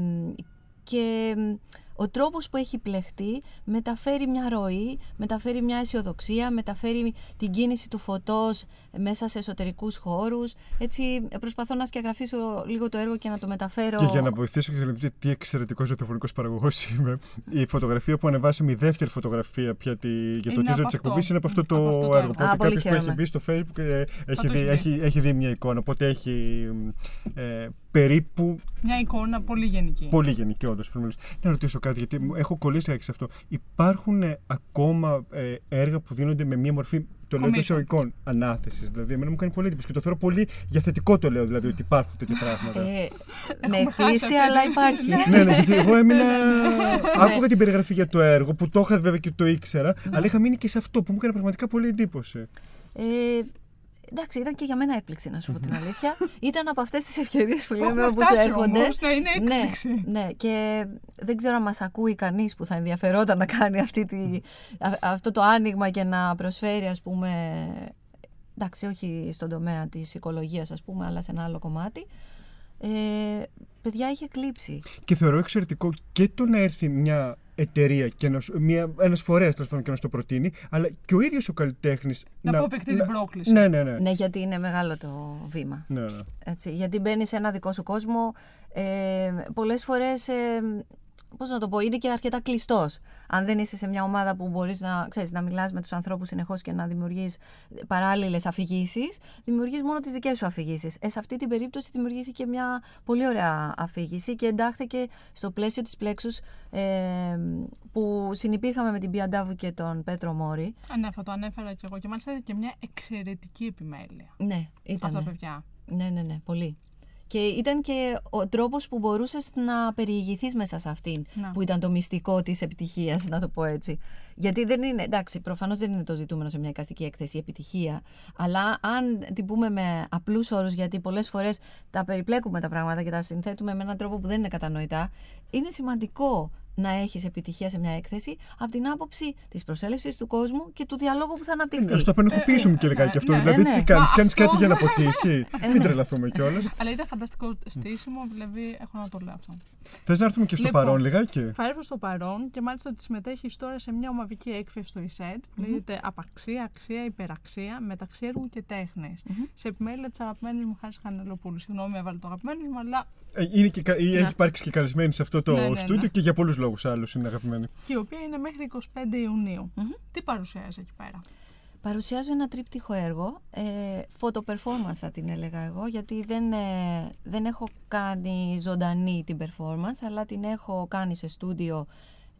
και μ, ο τρόπος που έχει πλεχτεί μεταφέρει μια ροή, μεταφέρει μια αισιοδοξία, μεταφέρει την κίνηση του φωτός μέσα σε εσωτερικούς χώρους. Έτσι προσπαθώ να σκιαγραφίσω λίγο το έργο και να το μεταφέρω. Και για να βοηθήσω και για να δείτε τι εξαιρετικός ζωοτεχνικό παραγωγός είμαι, η φωτογραφία που ανεβάσαμε, η δεύτερη φωτογραφία πια τη, για το Είναι teaser από της αυτό. εκπομπής είναι από αυτό το, Από αυτό το έργο. έργο. Οπότε Α, πολύ κάποιος που έχει χαίρομαι. μπει στο Facebook ε, έχει, το δει, έχει έχει, έχει δει μια εικόνα. Οπότε έχει ε, περίπου Μια εικόνα πολύ γενική. Πολύ γενική, όντως. Να ρωτήσω κάτι, γιατί μου έχω κολλήσει έξι σε αυτό. Υπάρχουν ε, ακόμα ε, έργα που δίνονται με μία μορφή, το λέω εντό Commission. εισαγωγικών, ανάθεσης. Δηλαδή, εμένα μου κάνει πολύ εντύπωση και το θεωρώ πολύ για θετικό το λέω, δηλαδή, ότι υπάρχουν τέτοια πράγματα. Ε, με Έχουμε χάσει φύση, αυτή αλλά την- υπάρχει. ναι, ναι, γιατί εγώ έμεινα. Άκουγα την περιγραφή για το έργο που το είχα βέβαια και το ήξερα, αλλά είχα μείνει και σε αυτό που μου έκανε πραγματικά πολύ εντύπωση. Ε, εντάξει, ήταν και για μένα έκπληξη, να σου πω την αλήθεια. ήταν από αυτές τις ευκαιρίες που λέμε έχουμε όπου φτάσει έρχονται. όμως να είναι ναι, έκπληξη. ναι, και δεν ξέρω αν μας ακούει κανείς που θα ενδιαφερόταν να κάνει αυτή τη, α- αυτό το άνοιγμα και να προσφέρει ας πούμε, εντάξει όχι στον τομέα της οικολογίας ας πούμε, αλλά σε ένα άλλο κομμάτι. Ε, παιδιά είχε κλείψει. Και θεωρώ εξαιρετικό και το να έρθει μια εταιρεία και ένας, μια, ένας φορέας τέλος πάντων και να σου το προτείνει, αλλά και ο ίδιος ο καλλιτέχνης Να αποφευχθεί την πρόκληση. Ναι, ναι, ναι. Ναι, γιατί είναι μεγάλο το βήμα. ναι, ναι. Έτσι, γιατί μπαίνει σε ένα δικό σου κόσμο. Ε, πολλές φορές, ε, πώς να το πω, είναι και αρκετά κλειστός. Αν δεν είσαι σε μια ομάδα που μπορείς να, ξέρεις, να μιλάς με τους ανθρώπους συνεχώς και να δημιουργείς παράλληλες αφηγήσεις, δημιουργείς μόνο τις δικές σου αφηγήσεις. Ε, σε αυτή την περίπτωση δημιουργήθηκε μια πολύ ωραία αφήγηση και εντάχθηκε στο πλαίσιο της Πλέξους ε, που συνυπήρχαμε με την Πιαντάβου και τον Πέτρο Μόρη. Α, ναι, αυτό το ανέφερα και εγώ. Και μάλιστα ήταν και μια εξαιρετική επιμέλεια. Ναι, ήταν. Αυτά τα παιδιά. Ναι, ναι, ναι, πολύ. Και ήταν και ο τρόπος που μπορούσες να περιηγηθείς μέσα σε αυτήν, Να. που ήταν το μυστικό της επιτυχίας, να το πω έτσι. Γιατί δεν είναι, εντάξει, προφανώς δεν είναι το ζητούμενο σε μια εικαστική έκθεση η επιτυχία, αλλά αν την πούμε με απλούς όρους, γιατί πολλές φορές τα περιπλέκουμε τα πράγματα και τα συνθέτουμε με έναν τρόπο που δεν είναι κατανοητά, είναι σημαντικό να έχεις επιτυχία σε μια έκθεση από την άποψη της προσέλευσης του κόσμου και του διαλόγου που θα αναπτυχθεί. Α το απενοχοποιήσουμε και λιγάκι αυτό. ναι, δηλαδή, ναι. τι κάνεις, Μα κάνεις αυτό- κάτι για να αποτύχει. Μην ναι. τρελαθούμε κιόλας. Αλλά ήταν φανταστικό στήσιμο, δηλαδή έχω να το λέω αυτό. Θες να έρθουμε και στο Λοιπόν. παρόν λιγάκι; Θα έρθω στο παρόν και μάλιστα ότι συμμετέχεις τώρα σε μια ομαδική έκθεση στο ΙΣΕΤ που λέγεται Απαξία, Αξία, Υπεραξία μεταξύ έργου και τεχνη Σε επιμέλεια της αγαπημένης μου Χάρης Χανελοπούλου. Συγγνώμη, έβαλε το αγαπημένο μου, αλλά Ε, Είναι και, κα- ή έχει υπάρξει και καλεσμένη σε αυτό το Ναι, ναι, ναι. στούντιο και για πολλούς λόγου άλλους είναι αγαπημένη. και η οποία είναι μέχρι 25 ιουνιου Τι παρουσιάζει εκεί πέρα; Παρουσιάζω ένα τρίπτυχο έργο, ε, photo performance θα την έλεγα εγώ, γιατί δεν, ε, δεν έχω κάνει ζωντανή την performance, αλλά την έχω κάνει σε στούντιο,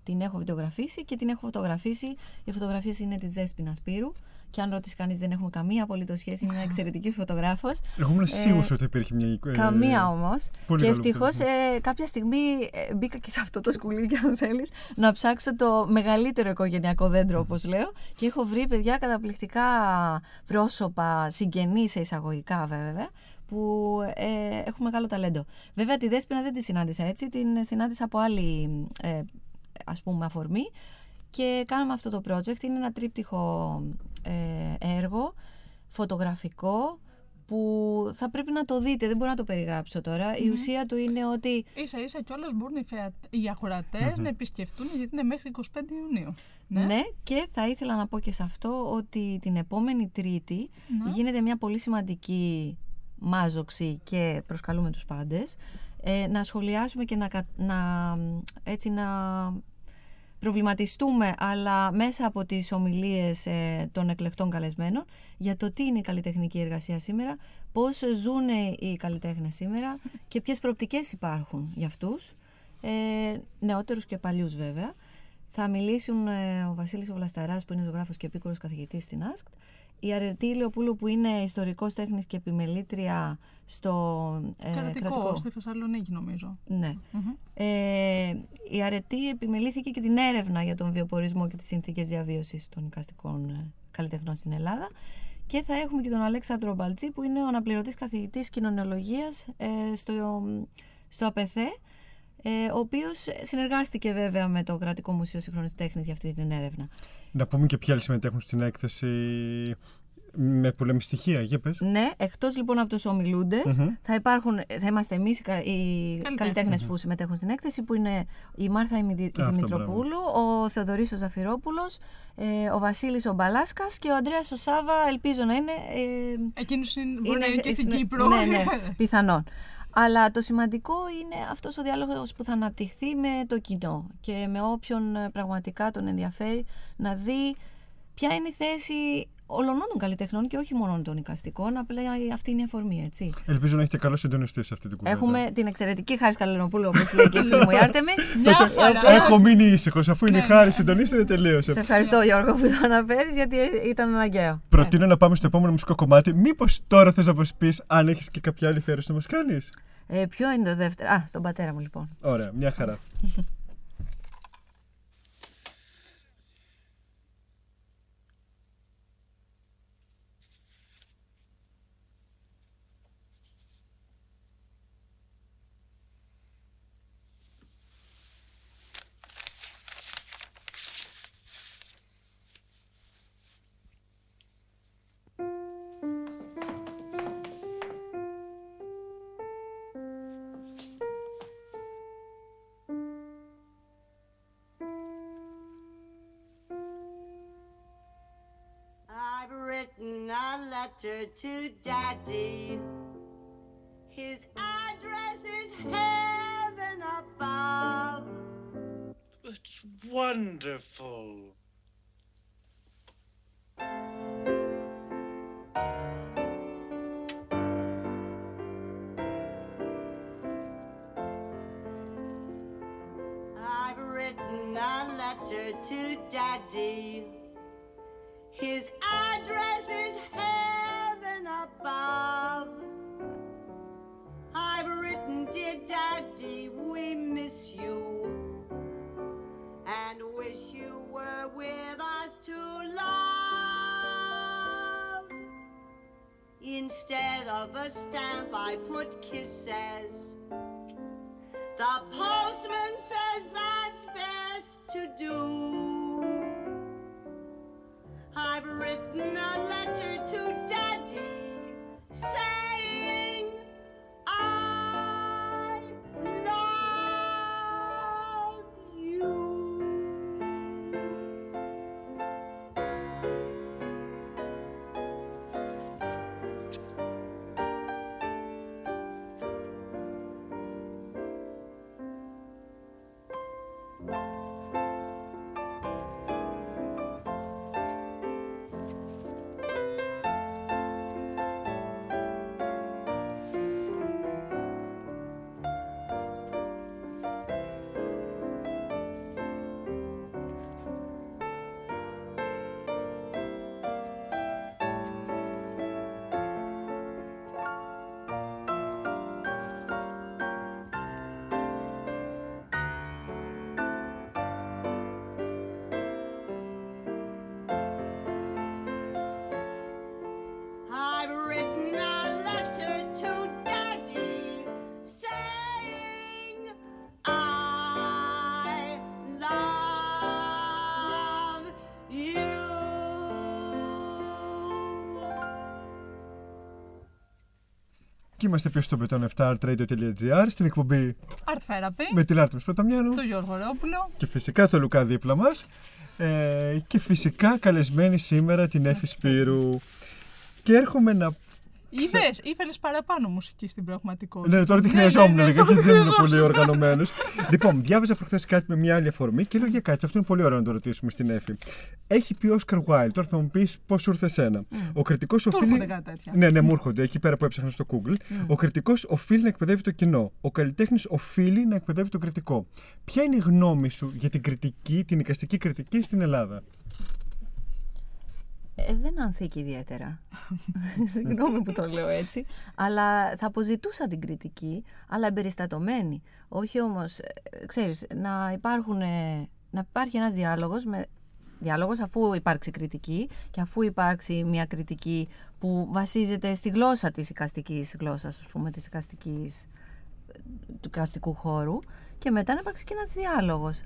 την έχω βιντεογραφήσει και την έχω φωτογραφίσει. Οι φωτογραφίες είναι της Δέσποινας Σπύρου και αν ρωτήσει κανείς δεν έχουμε καμία απολύτως σχέση, είναι μια εξαιρετική φωτογράφος. Εγώ ήμουν Ε, σίγουρος ότι υπήρχε μια εικόνα. Καμία όμως. πολύ Και καλό που ευτυχώ το κάποια στιγμή ε, μπήκα και σε αυτό το σκουλίκι, αν θέλεις, να ψάξω το μεγαλύτερο οικογενειακό δέντρο, όπως λέω. Και έχω βρει παιδιά καταπληκτικά πρόσωπα, συγγενείς σε εισαγωγικά βέβαια, που ε, έχουν μεγάλο ταλέντο. Βέβαια τη Δέσποινα δεν τη συνάντησα έτσι, την συνάντησα από άλλη ε, ας πούμε αφορμή και κάναμε αυτό το project. Είναι ένα τρίπτυχο ε, έργο, φωτογραφικό, που θα πρέπει να το δείτε, δεν μπορώ να το περιγράψω τώρα. Η ουσία του είναι ότι σα ίσα κιόλας μπορούν οι, φεα... οι ακροατές να επισκεφτούν γιατί είναι μέχρι 25 Ιουνίου. Ναι. και θα ήθελα να πω και σε αυτό ότι την επόμενη Τρίτη Ναι. γίνεται μια πολύ σημαντική μάζοξη και προσκαλούμε τους πάντες ε, να σχολιάσουμε και να, κα- να, έτσι, να προβληματιστούμε αλλά μέσα από τις ομιλίες ε, των εκλεκτών καλεσμένων για το τι είναι η καλλιτεχνική εργασία σήμερα, πώς ζουν οι καλλιτέχνες σήμερα και ποιες προοπτικές υπάρχουν για αυτούς, ε, νεότερους και παλιούς βέβαια. Θα μιλήσουν ε, ο Βασίλης ο Βλασταράς που είναι ζωγράφος και επίκορος καθηγητής στην ΑΣΚΤ Η Αρετή Ηλιοπούλου που είναι ιστορικός τέχνης και επιμελήτρια στο ε, Κρατικό, στη Θεσσαλονίκη νομίζω. Ναι. Μμμ. Ε, η Αρετή επιμελήθηκε και την έρευνα για τον βιοπορισμό και τις συνθήκες διαβίωσης των οικαστικών ε, καλλιτεχνών στην Ελλάδα. Και θα έχουμε και τον Αλέξανδρο Μπαλτζή που είναι ο αναπληρωτής καθηγητής κοινωνιολογίας ε, στο, στο ΑΠΕΘΕ ε, ο οποίος συνεργάστηκε βέβαια με το Κρατικό Μουσείο Σύγχρονης Τέχνης για αυτή την έρευνα. Να πούμε και ποιοι άλλοι συμμετέχουν στην έκθεση με πολέμη στοιχεία. Για πες. Ναι, εκτός λοιπόν από τους ομιλούντες, Μμμ. θα, υπάρχουν, θα είμαστε εμείς οι, κα- οι καλλιτέχνες που συμμετέχουν στην έκθεση, που είναι η Μάρθα η Μηδη- η Αυτό, Δημητροπούλου, ο Θεοδωρής ο Ζαφυρόπουλος, ε, ο Βασίλης ο Μπαλάσκας και ο Ανδρέας ο Σάβα, ελπίζω να είναι... Ε, Εκείνος είναι, μπορεί να είναι είναι και στην στην- Κύπρο. Ναι, ναι, πιθανόν. Αλλά το σημαντικό είναι αυτός ο διάλογος που θα αναπτυχθεί με το κοινό και με όποιον ε, πραγματικά τον ενδιαφέρει να δει ποια είναι η θέση όλων των καλλιτεχνών και όχι μόνο των οικαστικών. Απλά αυτή είναι η αφορμή, έτσι. Ελπίζω να έχετε καλός συντονιστή σε αυτή την κουβέντα. Έχουμε την εξαιρετική Χάρη Καλενοπούλου, όπως λέει και η φίλη μου η Άρτεμις. Μια φορά. Έχω μείνει ήσυχος. Αφού είναι η χάρη συντονίστρια, τελείωσε. Σε ευχαριστώ Γιώργο που το αναφέρεις γιατί ήταν αναγκαίο. Προτείνω να πάμε στο επόμενο μουσικό κομμάτι. Μήπως τώρα θες να μας πεις αν έχεις και κάποια άλλη θέση να μας κάνεις; Ε, ποιο είναι το δεύτερο; Α, στον πατέρα μου λοιπόν. Ωραία, μια χαρά. of a stamp, I put kisses. The postman says that's best to do. I've written a letter είμαστε πίσω στο beton 7 artradio.gr στην εκπομπή Art Therapy, με την Άρτεμις Πρωτομιάνου του Γιώργο Ρόπουλο. και φυσικά το Λουκά δίπλα μας ε, και φυσικά καλεσμένη σήμερα την Εφη Σπύρου. Και έρχομαι να. Είδες, ήθελες παραπάνω μουσική στην πραγματικότητα. Ναι, τώρα τη Ναι, χρειαζόμουν, ναι, ναι, λέγα, το γιατί δεν είμαι πολύ χρειαζόσουν. οργανωμένος. λοιπόν, διάβαζα προχθές κάτι με μια άλλη αφορμή και λέω για κάτι. Αυτό είναι πολύ ωραίο να το ρωτήσουμε στην Εφη. Έχει πει ο Όσκαρ Wilde, τώρα θα μου πεις πώς σου ήρθε σένα. Ο κριτικός Του οφείλει. έρχονται κάτι τέτοια. Ναι, ναι, μου έρχονται εκεί πέρα που έψαχνα στο Google. Ο κριτικός οφείλει να εκπαιδεύει το κοινό. Ο καλλιτέχνης οφείλει να εκπαιδεύει τον κριτικό. Ποια είναι η γνώμη σου για την κριτική, την οικαστική κριτική στην Ελλάδα; Ε, δεν ανθεί και ιδιαίτερα. Συγγνώμη που το λέω έτσι. Αλλά θα αποζητούσα την κριτική, αλλά εμπεριστατωμένη. Όχι όμως, ε, ξέρεις, να, υπάρχουν, ε, να υπάρχει ένας διάλογος με, διάλογος αφού υπάρξει κριτική και αφού υπάρξει μια κριτική που βασίζεται στη γλώσσα της οικαστικής γλώσσας, ας πούμε, της οικαστικής, του οικαστικού χώρου και μετά να υπάρξει και ένας διάλογος.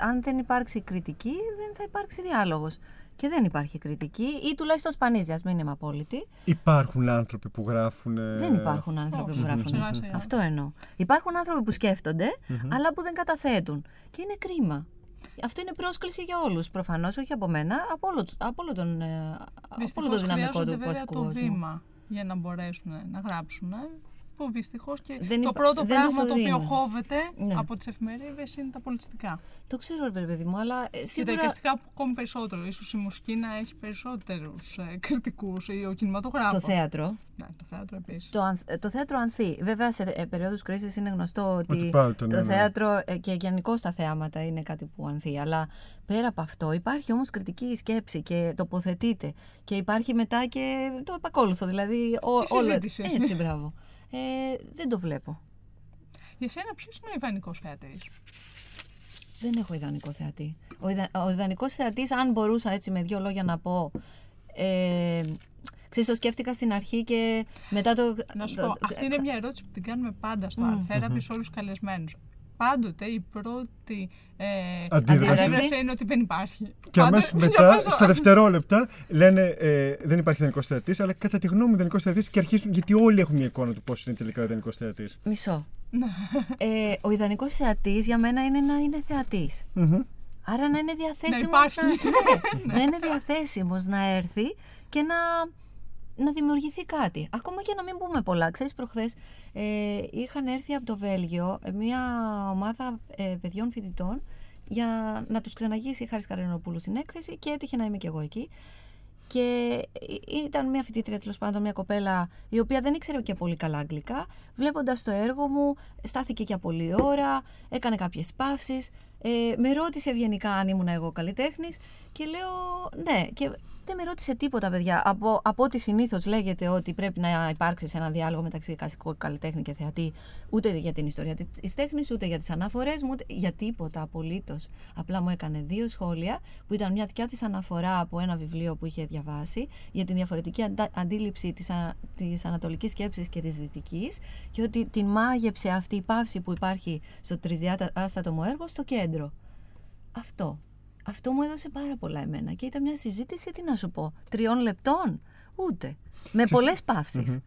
Αν δεν υπάρξει κριτική, δεν θα υπάρξει διάλογος. Και δεν υπάρχει κριτική ή τουλάχιστον σπανίζει, ας μην είμαι απόλυτη. Υπάρχουν άνθρωποι που γράφουν. ε, Δεν υπάρχουν άνθρωποι όχι, που γράφουν. σιγά σιγά. Αυτό εννοώ. Υπάρχουν άνθρωποι που σκέφτονται, αλλά που δεν καταθέτουν. Και είναι κρίμα. Αυτό είναι πρόσκληση για όλους. Προφανώς όχι από μένα, από όλο, από όλο τον, ε, από όλο Δυστυχώς το δυναμικό χρειάζονται του βέβαια βασικού το κόσμου. βήμα για να μπορέσουν να γράψουν. Που δυστυχώς και Δεν το υπά- πρώτο δεν τους πράγμα το το οποίο δίνουν. χώβεται Ναι. από τις εφημερίδες είναι τα πολιτιστικά. Το ξέρω, ρε παιδί μου, αλλά ε, Και τα σίγουρα. εικαστικά που ακόμη περισσότερο. Ίσως η μουσική να έχει περισσότερους ε, κριτικούς ή ο κινηματογράφος. Το θέατρο. Ναι, το θέατρο επίσης. Το, ανθ- ε, το θέατρο ανθεί. Βέβαια, σε ε, περίοδους κρίσης είναι γνωστό ότι, Ότι πάντοτε, ναι, το ναι. θέατρο ε, και γενικώς τα θέαματα είναι κάτι που ανθεί. Αλλά πέρα από αυτό, υπάρχει όμως κριτική σκέψη και τοποθετείται. Και υπάρχει μετά και το επακόλουθο. Δηλαδή, ο, όλο. συζήτηση. Έτσι, μπράβο. Ε, δεν το βλέπω. Για σένα, ποιος είναι ο ιδανικός θεατής; Δεν έχω ιδανικό θεατή. Ο, ιδα... ο ιδανικός θεατής, αν μπορούσα έτσι με δύο λόγια να πω. Ε, ξέρεις, το σκέφτηκα στην αρχή και μετά το. Να σου το- πω, το- αυτή είναι μια ερώτηση που την κάνουμε πάντα στο Art Therapy σε όλους τους καλεσμένους. Πάντοτε η πρώτη ε, Αντίδραση. αντίδραση είναι ότι δεν υπάρχει. Και Πάντα- αμέσω για μετά, πες- στα δευτερόλεπτα, λένε ε, δεν υπάρχει ιδανικό θεατής, αλλά κατά τη γνώμη μου ιδανικό θεατή και αρχίζουν γιατί όλοι έχουμε μια εικόνα του πώς είναι τελικά ο ιδανικό θεατής. Μισό. ε, ο ιδανικός θεατής για μένα είναι να είναι θεατής. Άρα να είναι διαθέσιμος υπάρχει. να, ναι, να είναι διαθέσιμος να έρθει και να, να δημιουργηθεί κάτι. Ακόμα και να μην πούμε πολλά. Ξέρεις, προχθές ε, είχαν έρθει από το Βέλγιο ε, μια ομάδα ε, παιδιών φοιτητών για να τους ξαναγήσει η Χάρης Καρενοπούλου στην έκθεση και έτυχε να είμαι και εγώ εκεί. Και ε, ήταν μια φοιτήτρια τέλος πάντων, μια κοπέλα η οποία δεν ήξερε και πολύ καλά αγγλικά. Βλέποντας το έργο μου, στάθηκε για πολλή ώρα, έκανε κάποιες παύσεις. Ε, με ρώτησε ευγενικά αν ήμουν εγώ καλλιτέχνης και λέω ναι. Και δεν με ρώτησε τίποτα, παιδιά. Από, από ό,τι συνήθως λέγεται ότι πρέπει να υπάρξει σε ένα διάλογο μεταξύ κλασικού καλλιτέχνη και θεατή, ούτε για την ιστορία της τέχνης, ούτε για τις αναφορές μου, ούτε για τίποτα απολύτως. Απλά μου έκανε δύο σχόλια, που ήταν μια δικιά της αναφορά από ένα βιβλίο που είχε διαβάσει, για την διαφορετική αντα- αντίληψη της της ανατολικής σκέψης και της δυτικής, και ότι την μάγεψε αυτή η παύση που υπάρχει στο τρισδιάστατο μου έργο στο κέντρο. Αυτό. Αυτό μου έδωσε πάρα πολλά εμένα. Και ήταν μια συζήτηση, τι να σου πω, τριών λεπτών. Ούτε. Με πολλές παύσεις.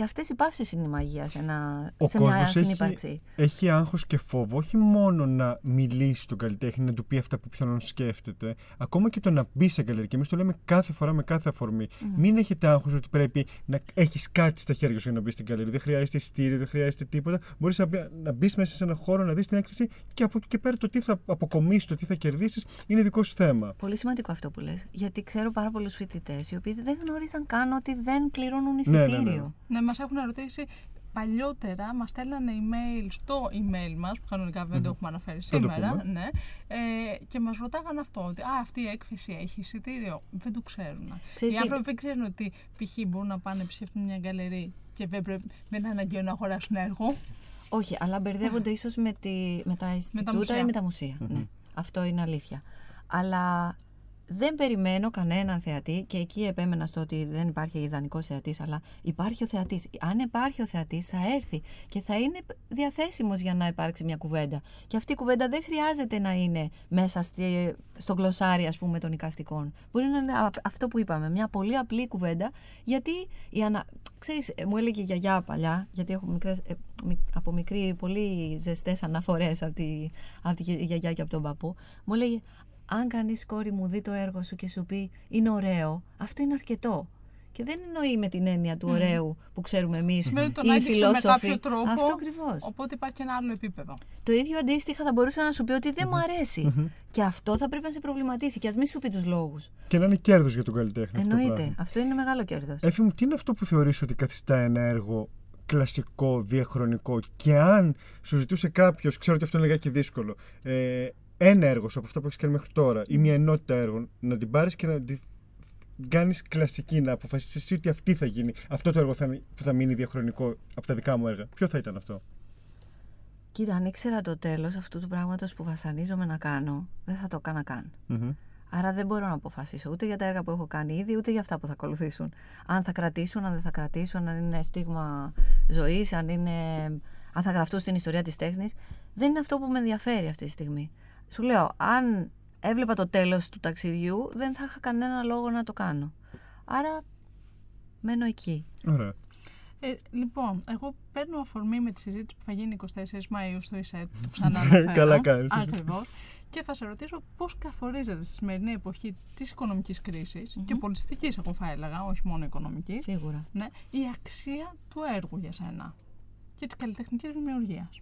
Και αυτές οι παύσει είναι η μαγεία σε, ένα, Ο σε μια κόσμος έχει, συνύπαρξη. έχει άγχος και φόβο όχι μόνο να μιλήσει στον καλλιτέχνη, να του πει αυτά που πιθανόν σκέφτεται, ακόμα και το να μπει σε γκαλερί. Και εμείς το λέμε κάθε φορά με κάθε αφορμή. Μην έχετε άγχος ότι πρέπει να έχεις κάτι στα χέρια σου για να μπεις στην γκαλερί. Δεν χρειάζεται ειστήριο, δεν χρειάζεται τίποτα. Μπορείς να, μπει- να μπεις μέσα σε ένα χώρο, να δεις την έκθεση και από εκεί και πέρα το τι θα αποκομίσεις, το τι θα κερδίσεις είναι δικό σου θέμα. Πολύ σημαντικό αυτό που λες. Γιατί ξέρω πάρα πολλούς φοιτητές οι οποίοι δεν γνωρίζαν καν ότι δεν πληρώνουν Ναι, ναι, εισιτήριο. ναι. Ναι, μας έχουν ρωτήσει παλιότερα, μας στέλνανε email στο email μας, που κανονικά δεν το έχουμε αναφέρει Θα το σήμερα. πούμε. Ναι, ε, και μας ρωτάγαν αυτό, ότι α, αυτή η έκθεση έχει εισιτήριο. Δεν το ξέρουν. Ξέρεις Οι τι- άνθρωποι δεν ξέρουν ότι π.χ. μπορούν να πάνε να επισκεφτούν μια γκαλερί και δεν, πρέπει, δεν είναι αναγκαίο να αγοράσουν έργο. Όχι, αλλά μπερδεύονται ίσως με, τη, με τα Ινστιτούτα μουσεία. ή με τα μουσεία. Ναι, αυτό είναι αλήθεια. Αλλά δεν περιμένω κανέναν θεατή και εκεί επέμενα στο ότι δεν υπάρχει ιδανικός θεατής, αλλά υπάρχει ο θεατής. Αν υπάρχει ο θεατής, θα έρθει και θα είναι διαθέσιμος για να υπάρξει μια κουβέντα. Και αυτή η κουβέντα δεν χρειάζεται να είναι μέσα στη, στο γλωσσάρι, ας πούμε, των οικαστικών. Μπορεί να είναι α- αυτό που είπαμε, μια πολύ απλή κουβέντα, γιατί η ανα... Ξέρεις, ε, μου έλεγε η γιαγιά παλιά, γιατί έχω μικρές, ε, μι- από μικρή πολύ ζεστές αναφορές από τη, από τη γιαγιά και από τον παππού, μου έλεγε αν κανείς κόρη μου δει το έργο σου και σου πει είναι ωραίο, αυτό είναι αρκετό. Και δεν εννοεί με την έννοια του ωραίου που ξέρουμε εμείς Σημαίνει τον οι άγγιξε με φιλόσοφοι. κάποιο τρόπο. Αυτό ακριβώς. Οπότε υπάρχει και ένα άλλο επίπεδο. Το ίδιο αντίστοιχα θα μπορούσα να σου πει ότι δεν μου αρέσει. Και αυτό θα πρέπει να σε προβληματίσει και ας μην σου πει τους λόγους. Και να είναι κέρδος για τον καλλιτέχνη. αυτό το Εννοείται. πράγμα. Αυτό είναι μεγάλο κέρδος. Έφη μου, τι είναι αυτό που θεωρείς ότι καθιστά ένα έργο κλασικό, διαχρονικό; Και αν σου ζητούσε κάποιος, ξέρω ότι αυτό είναι λιγάκι δύσκολο, ε, ένα έργο σου από αυτά που έχεις κάνει μέχρι τώρα ή μια ενότητα έργων, να την πάρεις και να, τη- κάνεις κλασική, να αποφασίσεις εσύ ότι αυτή θα γίνει. Αυτό το έργο θα, μει- που θα μείνει διαχρονικό από τα δικά μου έργα. Ποιο θα ήταν αυτό; Κοίτα, αν ήξερα το τέλος αυτού του πράγματος που βασανίζομαι να κάνω, δεν θα το έκανα καν. Μμμ. Άρα δεν μπορώ να αποφασίσω ούτε για τα έργα που έχω κάνει ήδη, ούτε για αυτά που θα ακολουθήσουν. Αν θα κρατήσουν, αν δεν θα κρατήσουν, αν είναι στίγμα ζωής, αν, είναι, αν θα γραφτούν στην ιστορία της τέχνης. Δεν είναι αυτό που με ενδιαφέρει αυτή τη στιγμή. Σου λέω, αν έβλεπα το τέλος του ταξιδιού, δεν θα είχα κανένα λόγο να το κάνω. Άρα μένω εκεί. Ωραία. Ε, λοιπόν, εγώ παίρνω αφορμή με τη συζήτηση που θα γίνει 24 Μαΐου στο ΙΣΕΤ, το ξανά Καλά κάνεις. Ακριβώς. Και θα σε ρωτήσω πώς καθορίζεται στη σημερινή εποχή της οικονομικής κρίσης και πολιτιστικής, εγώ θα έλεγα, όχι μόνο οικονομικής, Σίγουρα. ναι, η αξία του έργου για σένα και της καλλιτεχνικής δημιουργίας.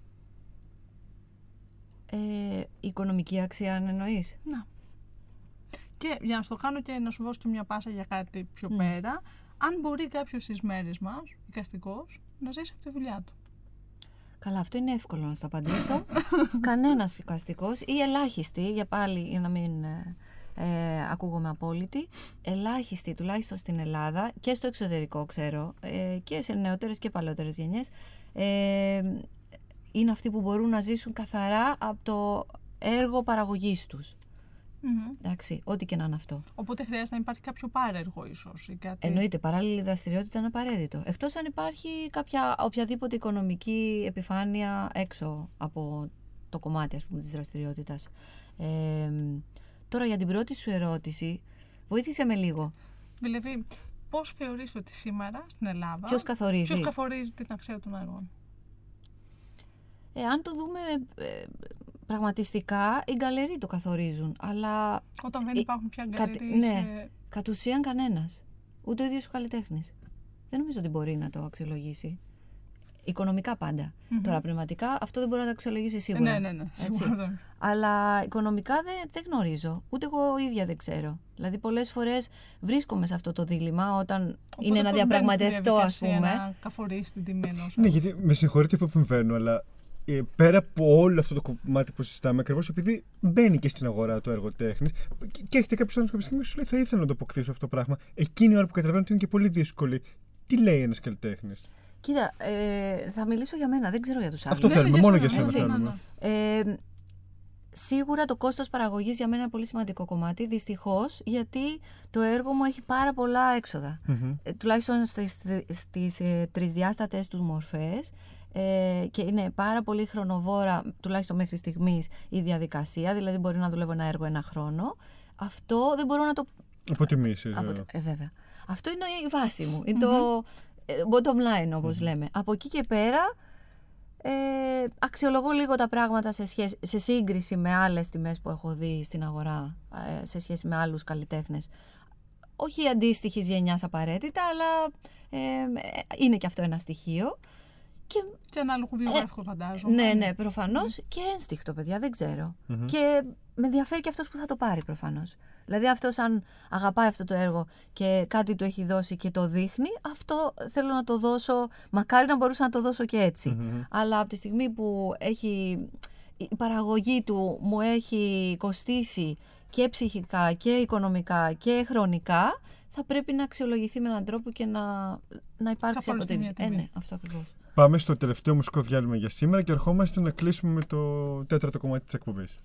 Ε, οικονομική αξία, αν εννοείς. Να. Και για να στο κάνω και να σου δώσω και μια πάσα για κάτι πιο Μμ. πέρα, αν μπορεί κάποιος στις μέρες μας, οικαστικός, να ζήσει από τη δουλειά του. Καλά, αυτό είναι εύκολο να στο απαντήσω. Κανένας οικαστικός ή ελάχιστοι, για πάλι για να μην ε, ε, ακούγομαι απόλυτη, ελάχιστοι τουλάχιστον στην Ελλάδα και στο εξωτερικό ξέρω ε, και σε νεότερες και παλαιότερες γενιές ε, είναι αυτοί που μπορούν να ζήσουν καθαρά από το έργο παραγωγής τους. Μμμ. Εντάξει, ό,τι και να είναι αυτό. Οπότε χρειάζεται να υπάρχει κάποιο πάρεργο ίσως ή κάτι. Εννοείται, παράλληλη δραστηριότητα είναι απαραίτητο. Εκτός αν υπάρχει κάποια οποιαδήποτε οικονομική επιφάνεια έξω από το κομμάτι ας πούμε, της δραστηριότητας. Ε, τώρα για την πρώτη σου ερώτηση, βοήθησε με λίγο. Δηλαδή, πώς θεωρείς ότι σήμερα στην Ελλάδα Ποιος καθορίζει; ποιος καθορίζει την αξία των έργων. Ε, αν το δούμε ε, πραγματιστικά, οι γκαλερί το καθορίζουν. Αλλά Όταν δεν Ε, υπάρχουν πια κατ- γκαλερί ναι. κατ' ουσίαν κανένας. Ούτε ο ίδιος ο καλλιτέχνης. Δεν νομίζω ότι μπορεί να το αξιολογήσει. Οικονομικά πάντα. Τώρα πνευματικά αυτό δεν μπορεί να το αξιολογήσει σίγουρα. Ναι, ναι, ναι. Έτσι. Σίγουρα δεν. Αλλά οικονομικά δεν, δεν γνωρίζω. Ούτε εγώ ίδια δεν ξέρω. Δηλαδή, πολλές φορές βρίσκομαι σε αυτό το δίλημα όταν Οπότε είναι να πώς μπαίνεις στη διαπραγματευτώ, ας διαδικασία πούμε. Να καθορίσεις την τιμή ενός Ναι, έργου. γιατί με συγχωρείτε που επεμβαίνω, αλλά ε, πέρα από όλο αυτό το κομμάτι που συζητάμε, ακριβώς επειδή μπαίνει και στην αγορά το έργο τέχνης και, και έρχεται κάποιος άνθρωπος κάποια στιγμή και σου λέει: Θα ήθελα να το αποκτήσω αυτό το πράγμα. Εκείνη η ώρα που καταλαβαίνω ότι είναι και πολύ δύσκολη. Τι λέει ένας καλλιτέχνης; Κοίτα, ε, θα μιλήσω για μένα, δεν ξέρω για τους άλλους. Αυτό Ναι, θέλουμε, για μόνο σένα, για σένα έτσι. θέλουμε. Ναι, ναι. Ε, σίγουρα το κόστος παραγωγής για μένα είναι ένα πολύ σημαντικό κομμάτι, δυστυχώς, γιατί το έργο μου έχει πάρα πολλά έξοδα. Ε, τουλάχιστον στις, στις ε, τρισδιάστατες τους μορφές ε, και είναι πάρα πολύ χρονοβόρα, τουλάχιστον μέχρι στιγμής, η διαδικασία, δηλαδή μπορεί να δουλεύω ένα έργο ένα χρόνο. Αυτό δεν μπορώ να το Αποτιμήσεις. από το- ε, βέβαια. Αυτό είναι η βάση μου. Είναι το ε, bottom line, όπως λέμε. Από εκεί και πέρα ε, αξιολογώ λίγο τα πράγματα σε, σχέση, σε σύγκριση με άλλες τιμές που έχω δει στην αγορά, ε, σε σχέση με άλλους καλλιτέχνες. Όχι αντίστοιχης γενιάς απαραίτητα, αλλά ε, ε, είναι και αυτό ένα στοιχείο. Και Και ανάλογο βιογραφικό φαντάζομαι. ναι, ναι, προφανώς και ένστικτο, παιδιά, δεν ξερω Και με ενδιαφέρει και αυτός που θα το πάρει προφανώς. Δηλαδή, αυτός αν αγαπάει αυτό το έργο και κάτι του έχει δώσει και το δείχνει, αυτό θέλω να το δώσω. Μακάρι να μπορούσα να το δώσω και ετσι Αλλά από τη στιγμή που έχει, η παραγωγή του μου έχει κοστίσει και ψυχικά και οικονομικά και χρονικά, θα πρέπει να αξιολογηθεί με έναν τρόπο και να, να υπάρξει Καθοριστεί μια αποτίμηση. Ε, τιμή. ναι, αυτό ακριβώς. Πάμε στο τελευταίο μουσικό διάλειμμα για σήμερα και ερχόμαστε να κλείσουμε με το τέταρτο κομμάτι της εκπομπής.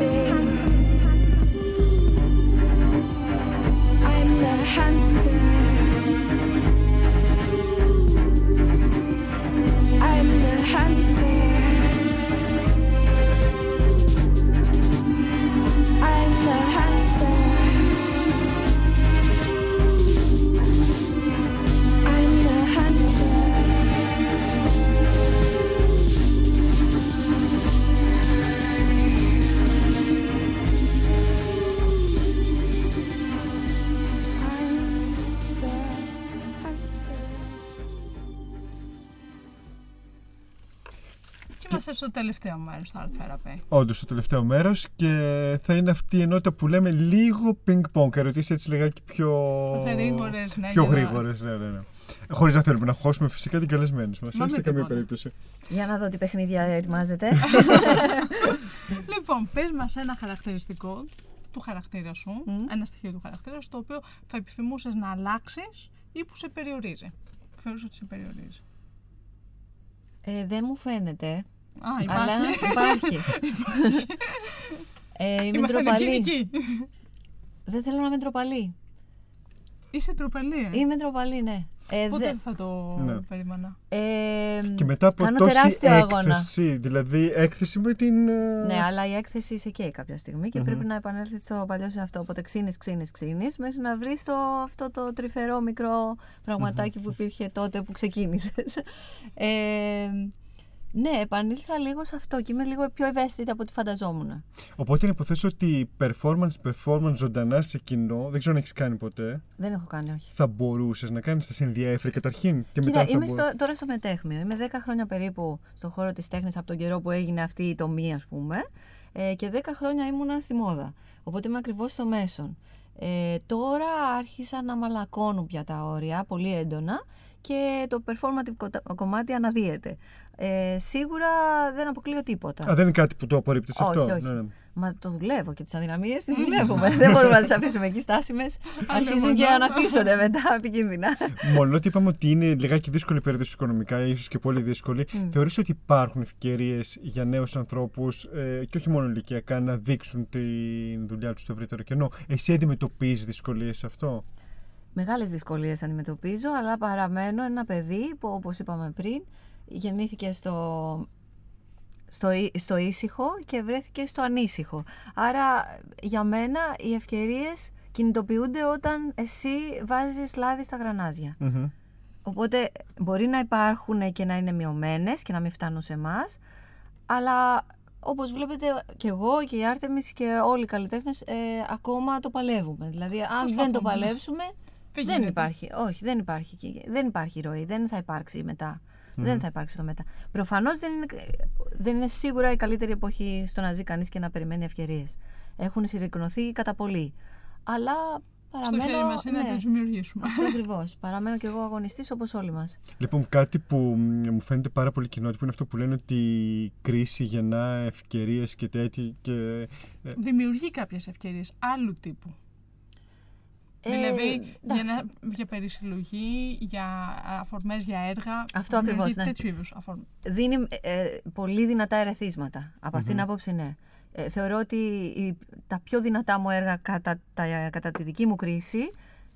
empty. Και είμαστε στο τελευταίο μέρος του Art Therapy. Όντως το τελευταίο μέρος και θα είναι αυτή η ενότητα που λέμε λίγο ping-pong. Ερωτήσεις έτσι λιγάκι πιο. Γρήγορες, ναι, Πιο για να- γρήγορες, ναι, ναι. ναι. Χωρίς να θέλουμε να χώσουμε φυσικά την καλεσμένη μας. Μα Σε με καμία τίποτα. περίπτωση. Για να δω τι παιχνίδια ετοιμάζετε. Λοιπόν, πες μας ένα χαρακτηριστικό του χαρακτήρα σου, Μμ. ένα στοιχείο του χαρακτήρα σου, το οποίο θα επιθυμούσες να αλλάξεις ή που σε περιορίζει. Που Θεωρείς ότι σε περιορίζει. ε, δεν μου φαίνεται. Α, Αλλά υπάρχει. υπάρχει. ε, είμαι Είμαστε ντροπαλή. ευγενικοί. Δεν θέλω να είμαι ντροπαλή. Είσαι τροπελή, ε. Είμαι ντροπαλή, ναι. Ε, Πότε δε- θα το Ναι. περίμενα. ε, Και μετά από κάνω τόση τεράστιο αγώνα. έκθεση, δηλαδή έκθεση με την. ε, Ναι, αλλά η έκθεση σε καίει κάποια στιγμή και Μμμ. πρέπει να επανέλθεις στο παλιό σε αυτό. Οπότε ξύνεις, ξύνεις, ξύνεις, μέχρι να βρεις το, αυτό το τρυφερό μικρό πραγματάκι που υπήρχε τότε που ξεκίνησες. Ε, ναι, επανήλθα λίγο σε αυτό και είμαι λίγο πιο ευαίσθητη από ό,τι φανταζόμουν. Οπότε να υποθέσω ότι performance, performance ζωντανά σε κοινό, δεν ξέρω αν έχεις κάνει ποτέ, Δεν έχω κάνει, όχι. θα μπορούσες να κάνεις, θα σε ενδιαφέρει καταρχήν. Και Κοίτα, μετά θα είμαι μπο- στο, τώρα στο μετέχμιο. Είμαι 10 χρόνια περίπου στον χώρο της τέχνης από τον καιρό που έγινε αυτή η τομή, ας πούμε. Ε, και 10 χρόνια ήμουνα στη μόδα. Οπότε είμαι ακριβώς στο μέσον. Ε, τώρα άρχισα να μαλακώνουν πια τα όρια, πολύ έντονα και το performative κοτα- κομμάτι αναδύεται. Ε, σίγουρα δεν αποκλείω τίποτα. Α, δεν είναι κάτι που το απορρίπτεις όχι, αυτό; όχι. Ναι, ναι. Μα το δουλεύω και τις αδυναμίες τις δουλεύουμε. δεν μπορούμε να τις αφήσουμε εκεί στάσιμες. Αρχίζουν και αναπτύσσονται μετά επικίνδυνα. Μόνο ότι είπαμε ότι είναι λιγάκι δύσκολη η περίοδος οικονομικά, ίσως και πολύ δύσκολη. Μμ. Θεωρείς ότι υπάρχουν ευκαιρίες για νέους ανθρώπους ε, και όχι μόνο ηλικιακά να δείξουν τη δουλειά τους στο ευρύτερο κενό; Εσύ αντιμετωπίζεις δυσκολίες σε αυτό; Μεγάλες δυσκολίες αντιμετωπίζω, αλλά παραμένω ένα παιδί που όπως είπαμε πριν γεννήθηκε στο, στο, ή- στο ήσυχο και βρέθηκε στο ανήσυχο. Άρα για μένα οι ευκαιρίες κινητοποιούνται όταν εσύ βάζεις λάδι στα γρανάζια. Μμμ. Οπότε μπορεί να υπάρχουν και να είναι μειωμένες και να μην φτάνουν σε εμάς, αλλά όπως βλέπετε και εγώ και η Άρτεμις και όλοι οι καλλιτέχνες ε, ακόμα το παλεύουμε. Δηλαδή αν δεν το Προσπαθούμε. παλέψουμε Δεν δεν γίνεται. υπάρχει, όχι, δεν υπάρχει, εκεί- δεν υπάρχει ροή, δεν θα υπάρξει μετά. Δεν θα υπάρξει το μετά. Προφανώς δεν είναι, δεν είναι σίγουρα η καλύτερη εποχή στο να ζει κανείς και να περιμένει ευκαιρίες. Έχουν συρρυκνωθεί κατά πολύ. Αλλά Στο παραμένω... χέρι μας είναι να ναι, τις δημιουργήσουμε. αυτό ακριβώς. Παραμένω κι εγώ αγωνιστής όπως όλοι μας. Λοιπόν, κάτι που μ, μου φαίνεται πάρα πολύ κοινότυπο είναι αυτό που λένε ότι η κρίση γεννά ευκαιρίες και τέτοια. Και, ε, Δημιουργεί κάποιες ευκαιρίες άλλου τύπου. Ε, δηλαδή για, εντάξει. να, για περισυλλογή, για αφορμές για έργα. Αυτό ακριβώς, δημιουργεί ναι. Τέτοιου είδους αφορμές. δίνει ε, πολύ δυνατά ερεθίσματα. Από αυτήν την Μμμ. άποψη, ναι. Ε, θεωρώ ότι η- τα πιο δυνατά μου έργα κατά, τα, κατά τη δική μου κρίση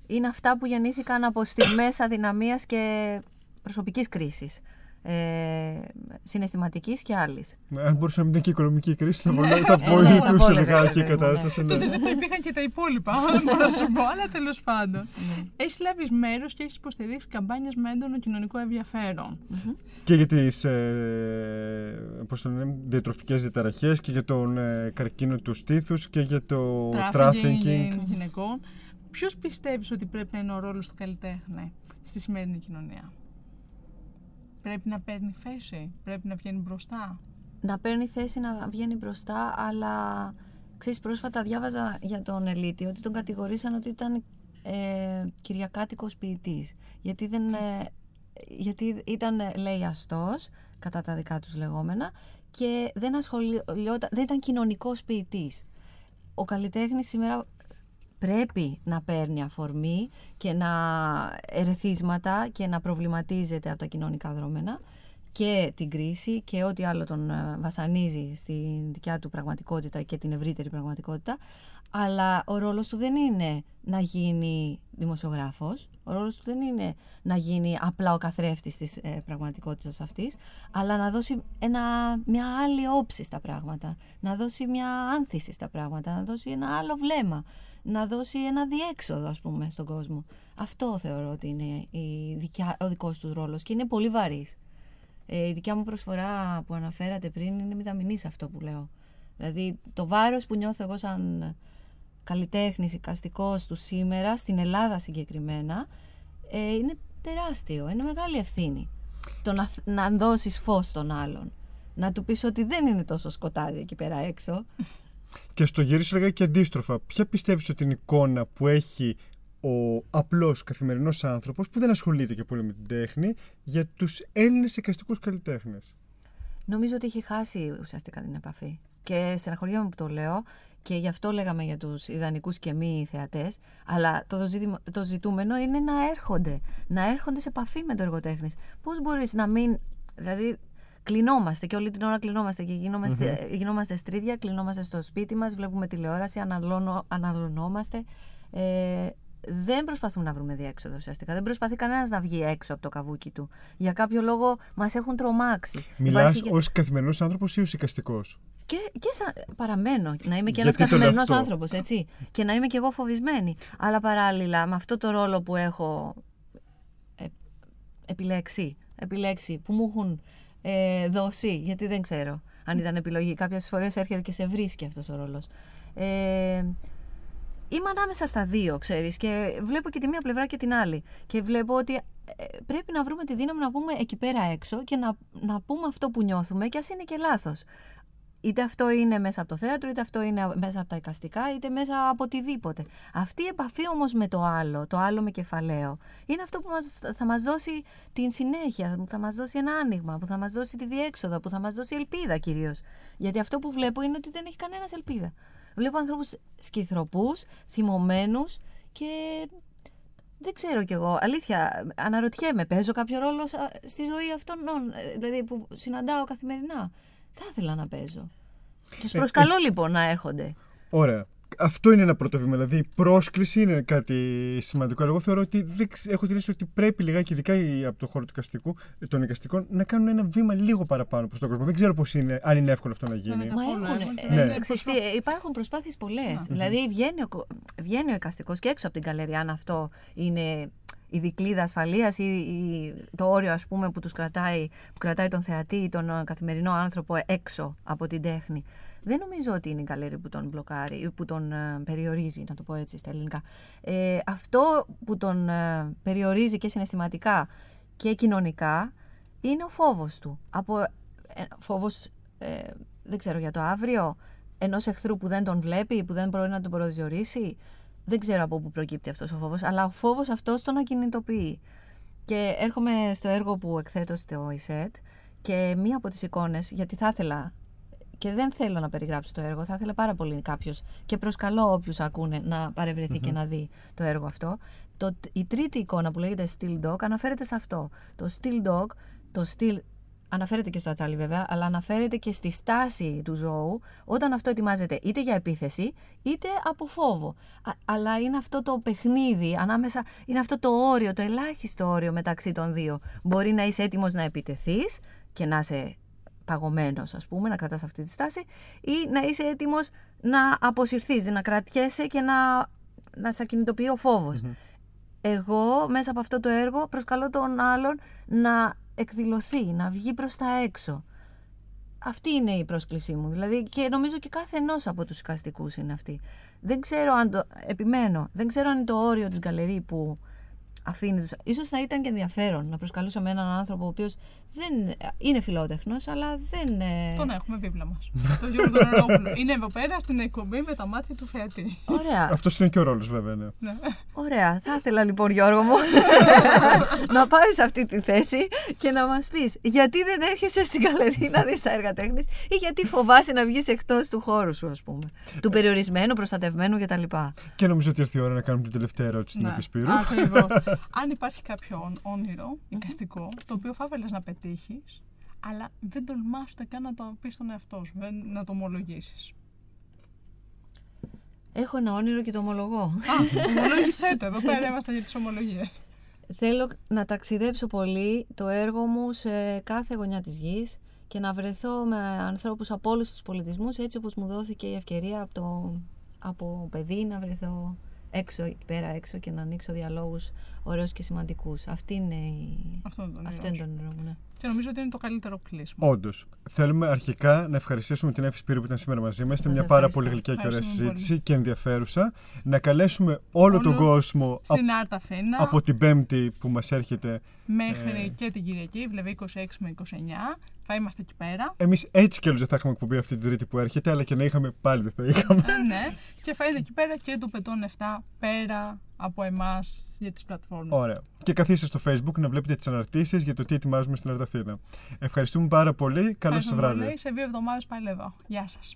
είναι αυτά που γεννήθηκαν από στιγμές αδυναμίας και προσωπικής κρίσης. Ε, συναισθηματικής και άλλης. αν μπορούσε να μην ήταν και η οικονομική κρίση, θα, βολε- θα Ε, ναι, θα βοηθούσε βόλευε, λιγάκι η βέβαια μου, κατάσταση. ναι. Τότε δεν θα υπήρχαν και τα υπόλοιπα, μπορώ να σου πω, αλλά τέλος πάντων. Έχεις λάβεις μέρος και έχεις υποστηρίξει καμπάνιες με έντονο κοινωνικό ενδιαφέρον. Και για τις ε, πώς το λένε, διατροφικές διαταραχές και για τον ε, καρκίνο του στήθους και για το Τράφικινγκ trafficking. γυναικών. Ποιος πιστεύεις ότι πρέπει να είναι ο ρόλος του καλλιτέχνη στη σημερινή κοινωνία, Πρέπει να παίρνει θέση, πρέπει να βγαίνει μπροστά. να παίρνει θέση να βγαίνει μπροστά, αλλά Ξέρεις, πρόσφατα διάβαζα για τον Ελίτη ότι τον κατηγορήσαν ότι ήταν ε, κυριακάτικος ποιητής. Γιατί, δεν, ε, γιατί ήταν, ε, λέει, αστός, κατά τα δικά τους λεγόμενα, και δεν, ασχολιόταν, δεν ήταν κοινωνικός ποιητής. Ο καλλιτέχνης σήμερα πρέπει να παίρνει αφορμή και να ερεθίσματα και να προβληματίζεται από τα κοινωνικά δρόμενα και την κρίση και ό,τι άλλο τον ε, βασανίζει στη δικιά του πραγματικότητα και την ευρύτερη πραγματικότητα. Αλλά ο ρόλος του δεν είναι να γίνει δημοσιογράφος, ο ρόλος του δεν είναι να γίνει απλά ο καθρέφτης της ε, πραγματικότητας αυτής, αλλά να δώσει ένα, μια άλλη όψη στα πράγματα, να δώσει μια άνθηση στα πράγματα, να δώσει ένα άλλο βλέμμα, να δώσει ένα διέξοδο ας πούμε στον κόσμο. Αυτό θεωρώ ότι είναι η δικιά, ο δικός τους ρόλος και είναι πολύ βαρύς. Ε, η δικιά μου προσφορά που αναφέρατε πριν είναι μηδαμινής σε αυτό που λέω. Δηλαδή το βάρος που νιώθω εγώ σαν καλλιτέχνης, οικαστικός του σήμερα, στην Ελλάδα συγκεκριμένα, ε, είναι τεράστιο, είναι μεγάλη ευθύνη. Το να, να δώσεις φως στον άλλον. Να του πεις ότι δεν είναι τόσο σκοτάδι εκεί πέρα έξω. Και στο γυρίσω λέγα και αντίστροφα. Ποια πιστεύεις ότι είναι η εικόνα που έχει ο απλός καθημερινός άνθρωπος που δεν ασχολείται και πολύ με την τέχνη για τους Έλληνες εικαστικούς καλλιτέχνες; Νομίζω ότι έχει χάσει ουσιαστικά την επαφή. Και στεναχωριέμαι που το λέω και γι' αυτό λέγαμε για τους ιδανικούς και μη θεατές, αλλά το, ζήτημα- το ζητούμενο είναι να έρχονται, να έρχονται σε επαφή με το εργοτέχνης. Πώς μπορείς να μην, δηλαδή κλεινόμαστε και όλη την ώρα κλεινόμαστε και γινόμαστε, γινόμαστε στρίδια, κλεινόμαστε στο σπίτι μας, βλέπουμε τηλεόραση, αναλώνω, αναλωνόμαστε. Ε, δεν προσπαθούμε να βρούμε διέξοδο ουσιαστικά. Δεν προσπαθεί κανένας να βγει έξω από το καβούκι του. Για κάποιο λόγο μας έχουν τρομάξει. Μιλάς Υπάρχει και- ως καθημερινός άνθρωπος ή ως εικαστικός. και, και σαν, παραμένω να είμαι και ένας Γιατί το λέω καθημερινός αυτό; άνθρωπος, έτσι. Και να είμαι και εγώ φοβισμένη. Αλλά παράλληλα με αυτό το ρόλο που έχω ε, επιλέξει, επιλέξει, που μου έχουν ε, δώσει, γιατί δεν ξέρω αν ήταν επιλογή. Κάποιες φορές έρχεται και σε βρίσκει αυτός ο ρόλος. Ε, είμαι ανάμεσα στα δύο, ξέρεις, και βλέπω και τη μία πλευρά και την άλλη. Και βλέπω ότι ε, πρέπει να βρούμε τη δύναμη να βγούμε εκεί πέρα έξω και να, να πούμε αυτό που νιώθουμε και ας είναι και λάθος. Είτε αυτό είναι μέσα από το θέατρο, είτε αυτό είναι μέσα από τα εικαστικά, είτε μέσα από οτιδήποτε. Αυτή η επαφή όμως με το άλλο, το άλλο με κεφαλαίο, είναι αυτό που μας, θα μας δώσει την συνέχεια, που θα μας δώσει ένα άνοιγμα, που θα μας δώσει τη διέξοδο, που θα μας δώσει ελπίδα κυρίως. Γιατί αυτό που βλέπω είναι ότι δεν έχει κανένας ελπίδα. Βλέπω ανθρώπους σκυθροπούς, θυμωμένους και δεν ξέρω κι εγώ. Αλήθεια, αναρωτιέμαι, παίζω κάποιο ρόλο σα- στη ζωή αυτών, ε, δηλαδή που συναντάω καθημερινά. Θα ήθελα να παίζω. Τους Ε, προσκαλώ λοιπόν να έρχονται. Ωραία. Αυτό είναι ένα πρώτο βήμα. Δηλαδή, η πρόσκληση είναι κάτι σημαντικό. Αλλά εγώ θεωρώ ότι δεν ξε- έχω την αίσθηση ότι πρέπει λιγάκι, ειδικά οι- από το χώρο του εικαστικού, των εικαστικών, να κάνουν ένα βήμα λίγο παραπάνω προς τον κόσμο. Δεν ξέρω πώς είναι, αν είναι εύκολο αυτό να γίνει. Βέβαια. Μα Καθόλου, έχουν. έχουν. ε, Ναι. ε, ξέρεις τι, ε, υπάρχουν προσπάθειες πολλές. Δηλαδή βγαίνει ο, κο- βγαίνει ο εικαστικός και έξω από την καλεριά αν αυτό είναι η δικλίδα ασφαλείας ή, ή το όριο ας πούμε που τους κρατάει, που κρατάει τον θεατή ή τον ε, καθημερινό άνθρωπο έξω από την τέχνη. Δεν νομίζω ότι είναι η καλέρι που τον μπλοκάρει ή που τον ε, περιορίζει, να το πω έτσι στα ελληνικά. Ε, αυτό που τον ε, περιορίζει και συναισθηματικά και κοινωνικά είναι ο φόβος του. Από, ε, φόβος, ε, δεν ξέρω, για το αύριο, ενός εχθρού που δεν τον βλέπει, που δεν μπορεί να τον προσδιορίσει. Δεν ξέρω από πού προκύπτει αυτός ο φόβος, αλλά ο φόβος αυτός τον ακινητοποιεί. Και έρχομαι στο έργο που εκθέτω στο ΙΣΕΤ και μία από τις εικόνες, γιατί θα ήθελα και δεν θέλω να περιγράψω το έργο, θα ήθελα πάρα πολύ κάποιος και προσκαλώ όποιους ακούνε να παρευρεθεί και να δει το έργο αυτό. Το, η τρίτη εικόνα που λέγεται Still Dog αναφέρεται σε αυτό. Το Still Dog, το Still αναφέρεται και στο ατσάλι βέβαια, αλλά αναφέρεται και στη στάση του ζώου όταν αυτό ετοιμάζεται είτε για επίθεση είτε από φόβο. Α- αλλά είναι αυτό το παιχνίδι ανάμεσα, είναι αυτό το όριο, το ελάχιστο όριο μεταξύ των δύο. Μπορεί να είσαι έτοιμος να επιτεθείς και να είσαι παγωμένος ας πούμε, να κρατάς αυτή τη στάση ή να είσαι έτοιμος να αποσυρθείς, να κρατιέσαι και να, να σε ακινητοποιεί ο φόβος. Εγώ μέσα από αυτό το έργο προσκαλώ τον άλλον να εκδηλωθεί, να βγει προς τα έξω. Αυτή είναι η πρόσκλησή μου. Δηλαδή και νομίζω και κάθε ενός από τους οικαστικούς είναι αυτή. Δεν ξέρω αν το, επιμένω, δεν ξέρω αν είναι το όριο της γκαλερί που αφήνει. τους- Ίσως θα ήταν και ενδιαφέρον να προσκαλούσαμε έναν άνθρωπο ο οποίος δεν είναι φιλότεχνος, αλλά δεν. ε, Τον έχουμε δίπλα μας. τον Γιώργο τον Ρερόπουλο. Είναι εδώ πέρα στην εκπομπή με τα μάτια του θεατή. Ωραία. Αυτός είναι και ο ρόλος, βέβαια. Ναι. Ναι. Ωραία. Θα ήθελα λοιπόν, Γιώργο μου, να πάρεις αυτή τη θέση και να μας πεις γιατί δεν έρχεσαι στην καλερί να δεις τα έργα τέχνης ή γιατί φοβάσαι να βγεις εκτός του χώρου σου, ας πούμε. Του περιορισμένου, προστατευμένου κτλ. Και νομίζω ότι ήρθε η ώρα να κάνουμε την τελευταία ερώτηση στην Ναι, Εφησπύρου. ακριβώς. Αν υπάρχει κάποιο όν- όνειρο, εικαστικό, το οποίο θα ήθελες να πετύχεις, αλλά δεν τολμάς ούτε καν να το πεις στον εαυτό σου, δεν- να το ομολογήσεις. Έχω ένα όνειρο και το ομολογώ. Α, ομολόγησέ το, εδώ πέρα είμαστε για τις ομολογίες. Θέλω να ταξιδέψω πολύ το έργο μου σε κάθε γωνιά της γης και να βρεθώ με ανθρώπους από όλους τους πολιτισμούς έτσι όπως μου δόθηκε η ευκαιρία από, το, από παιδί να βρεθώ έξω, εκεί πέρα έξω και να ανοίξω διαλόγους ωραίους και σημαντικούς. Αυτή είναι η... Αυτό είναι το όνειρό Αυτό είναι σου. το όνειρό μου, ναι. Και νομίζω ότι είναι το καλύτερο κλείσιμο. Όντως. Θέλουμε αρχικά να ευχαριστήσουμε την Εύη Σπύρου που ήταν σήμερα μαζί μας. Ήταν Σας μια πάρα ευχαριστώ. πολύ γλυκιά και ωραία Ευχαριστούμε συζήτηση και ενδιαφέρουσα. Να καλέσουμε όλο τον Όλο κόσμο απ- Στην Άρτα Αθήνα, από την Πέμπτη που μας έρχεται. μέχρι ε, και την Κυριακή, δηλαδή 26 με 29, θα είμαστε εκεί πέρα. Εμείς έτσι κι αλλιώς δεν θα είχαμε εκπομπή αυτή την Τρίτη που έρχεται, αλλά και να είχαμε πάλι δεν θα είχαμε. ναι, και θα είναι εκεί πέρα και το πετών 7 πέρα από εμάς για τις πλατφόρμες. Ωραία. Και καθίστε στο Facebook να βλέπετε τις αναρτήσεις για το τι ετοιμάζουμε στην Αρταθήνα. Ευχαριστούμε πάρα πολύ. Καλό σας Ευχαριστούμε βράδυ. πολύ. Σε δύο εβδομάδες πάλι εδώ. Γεια σας.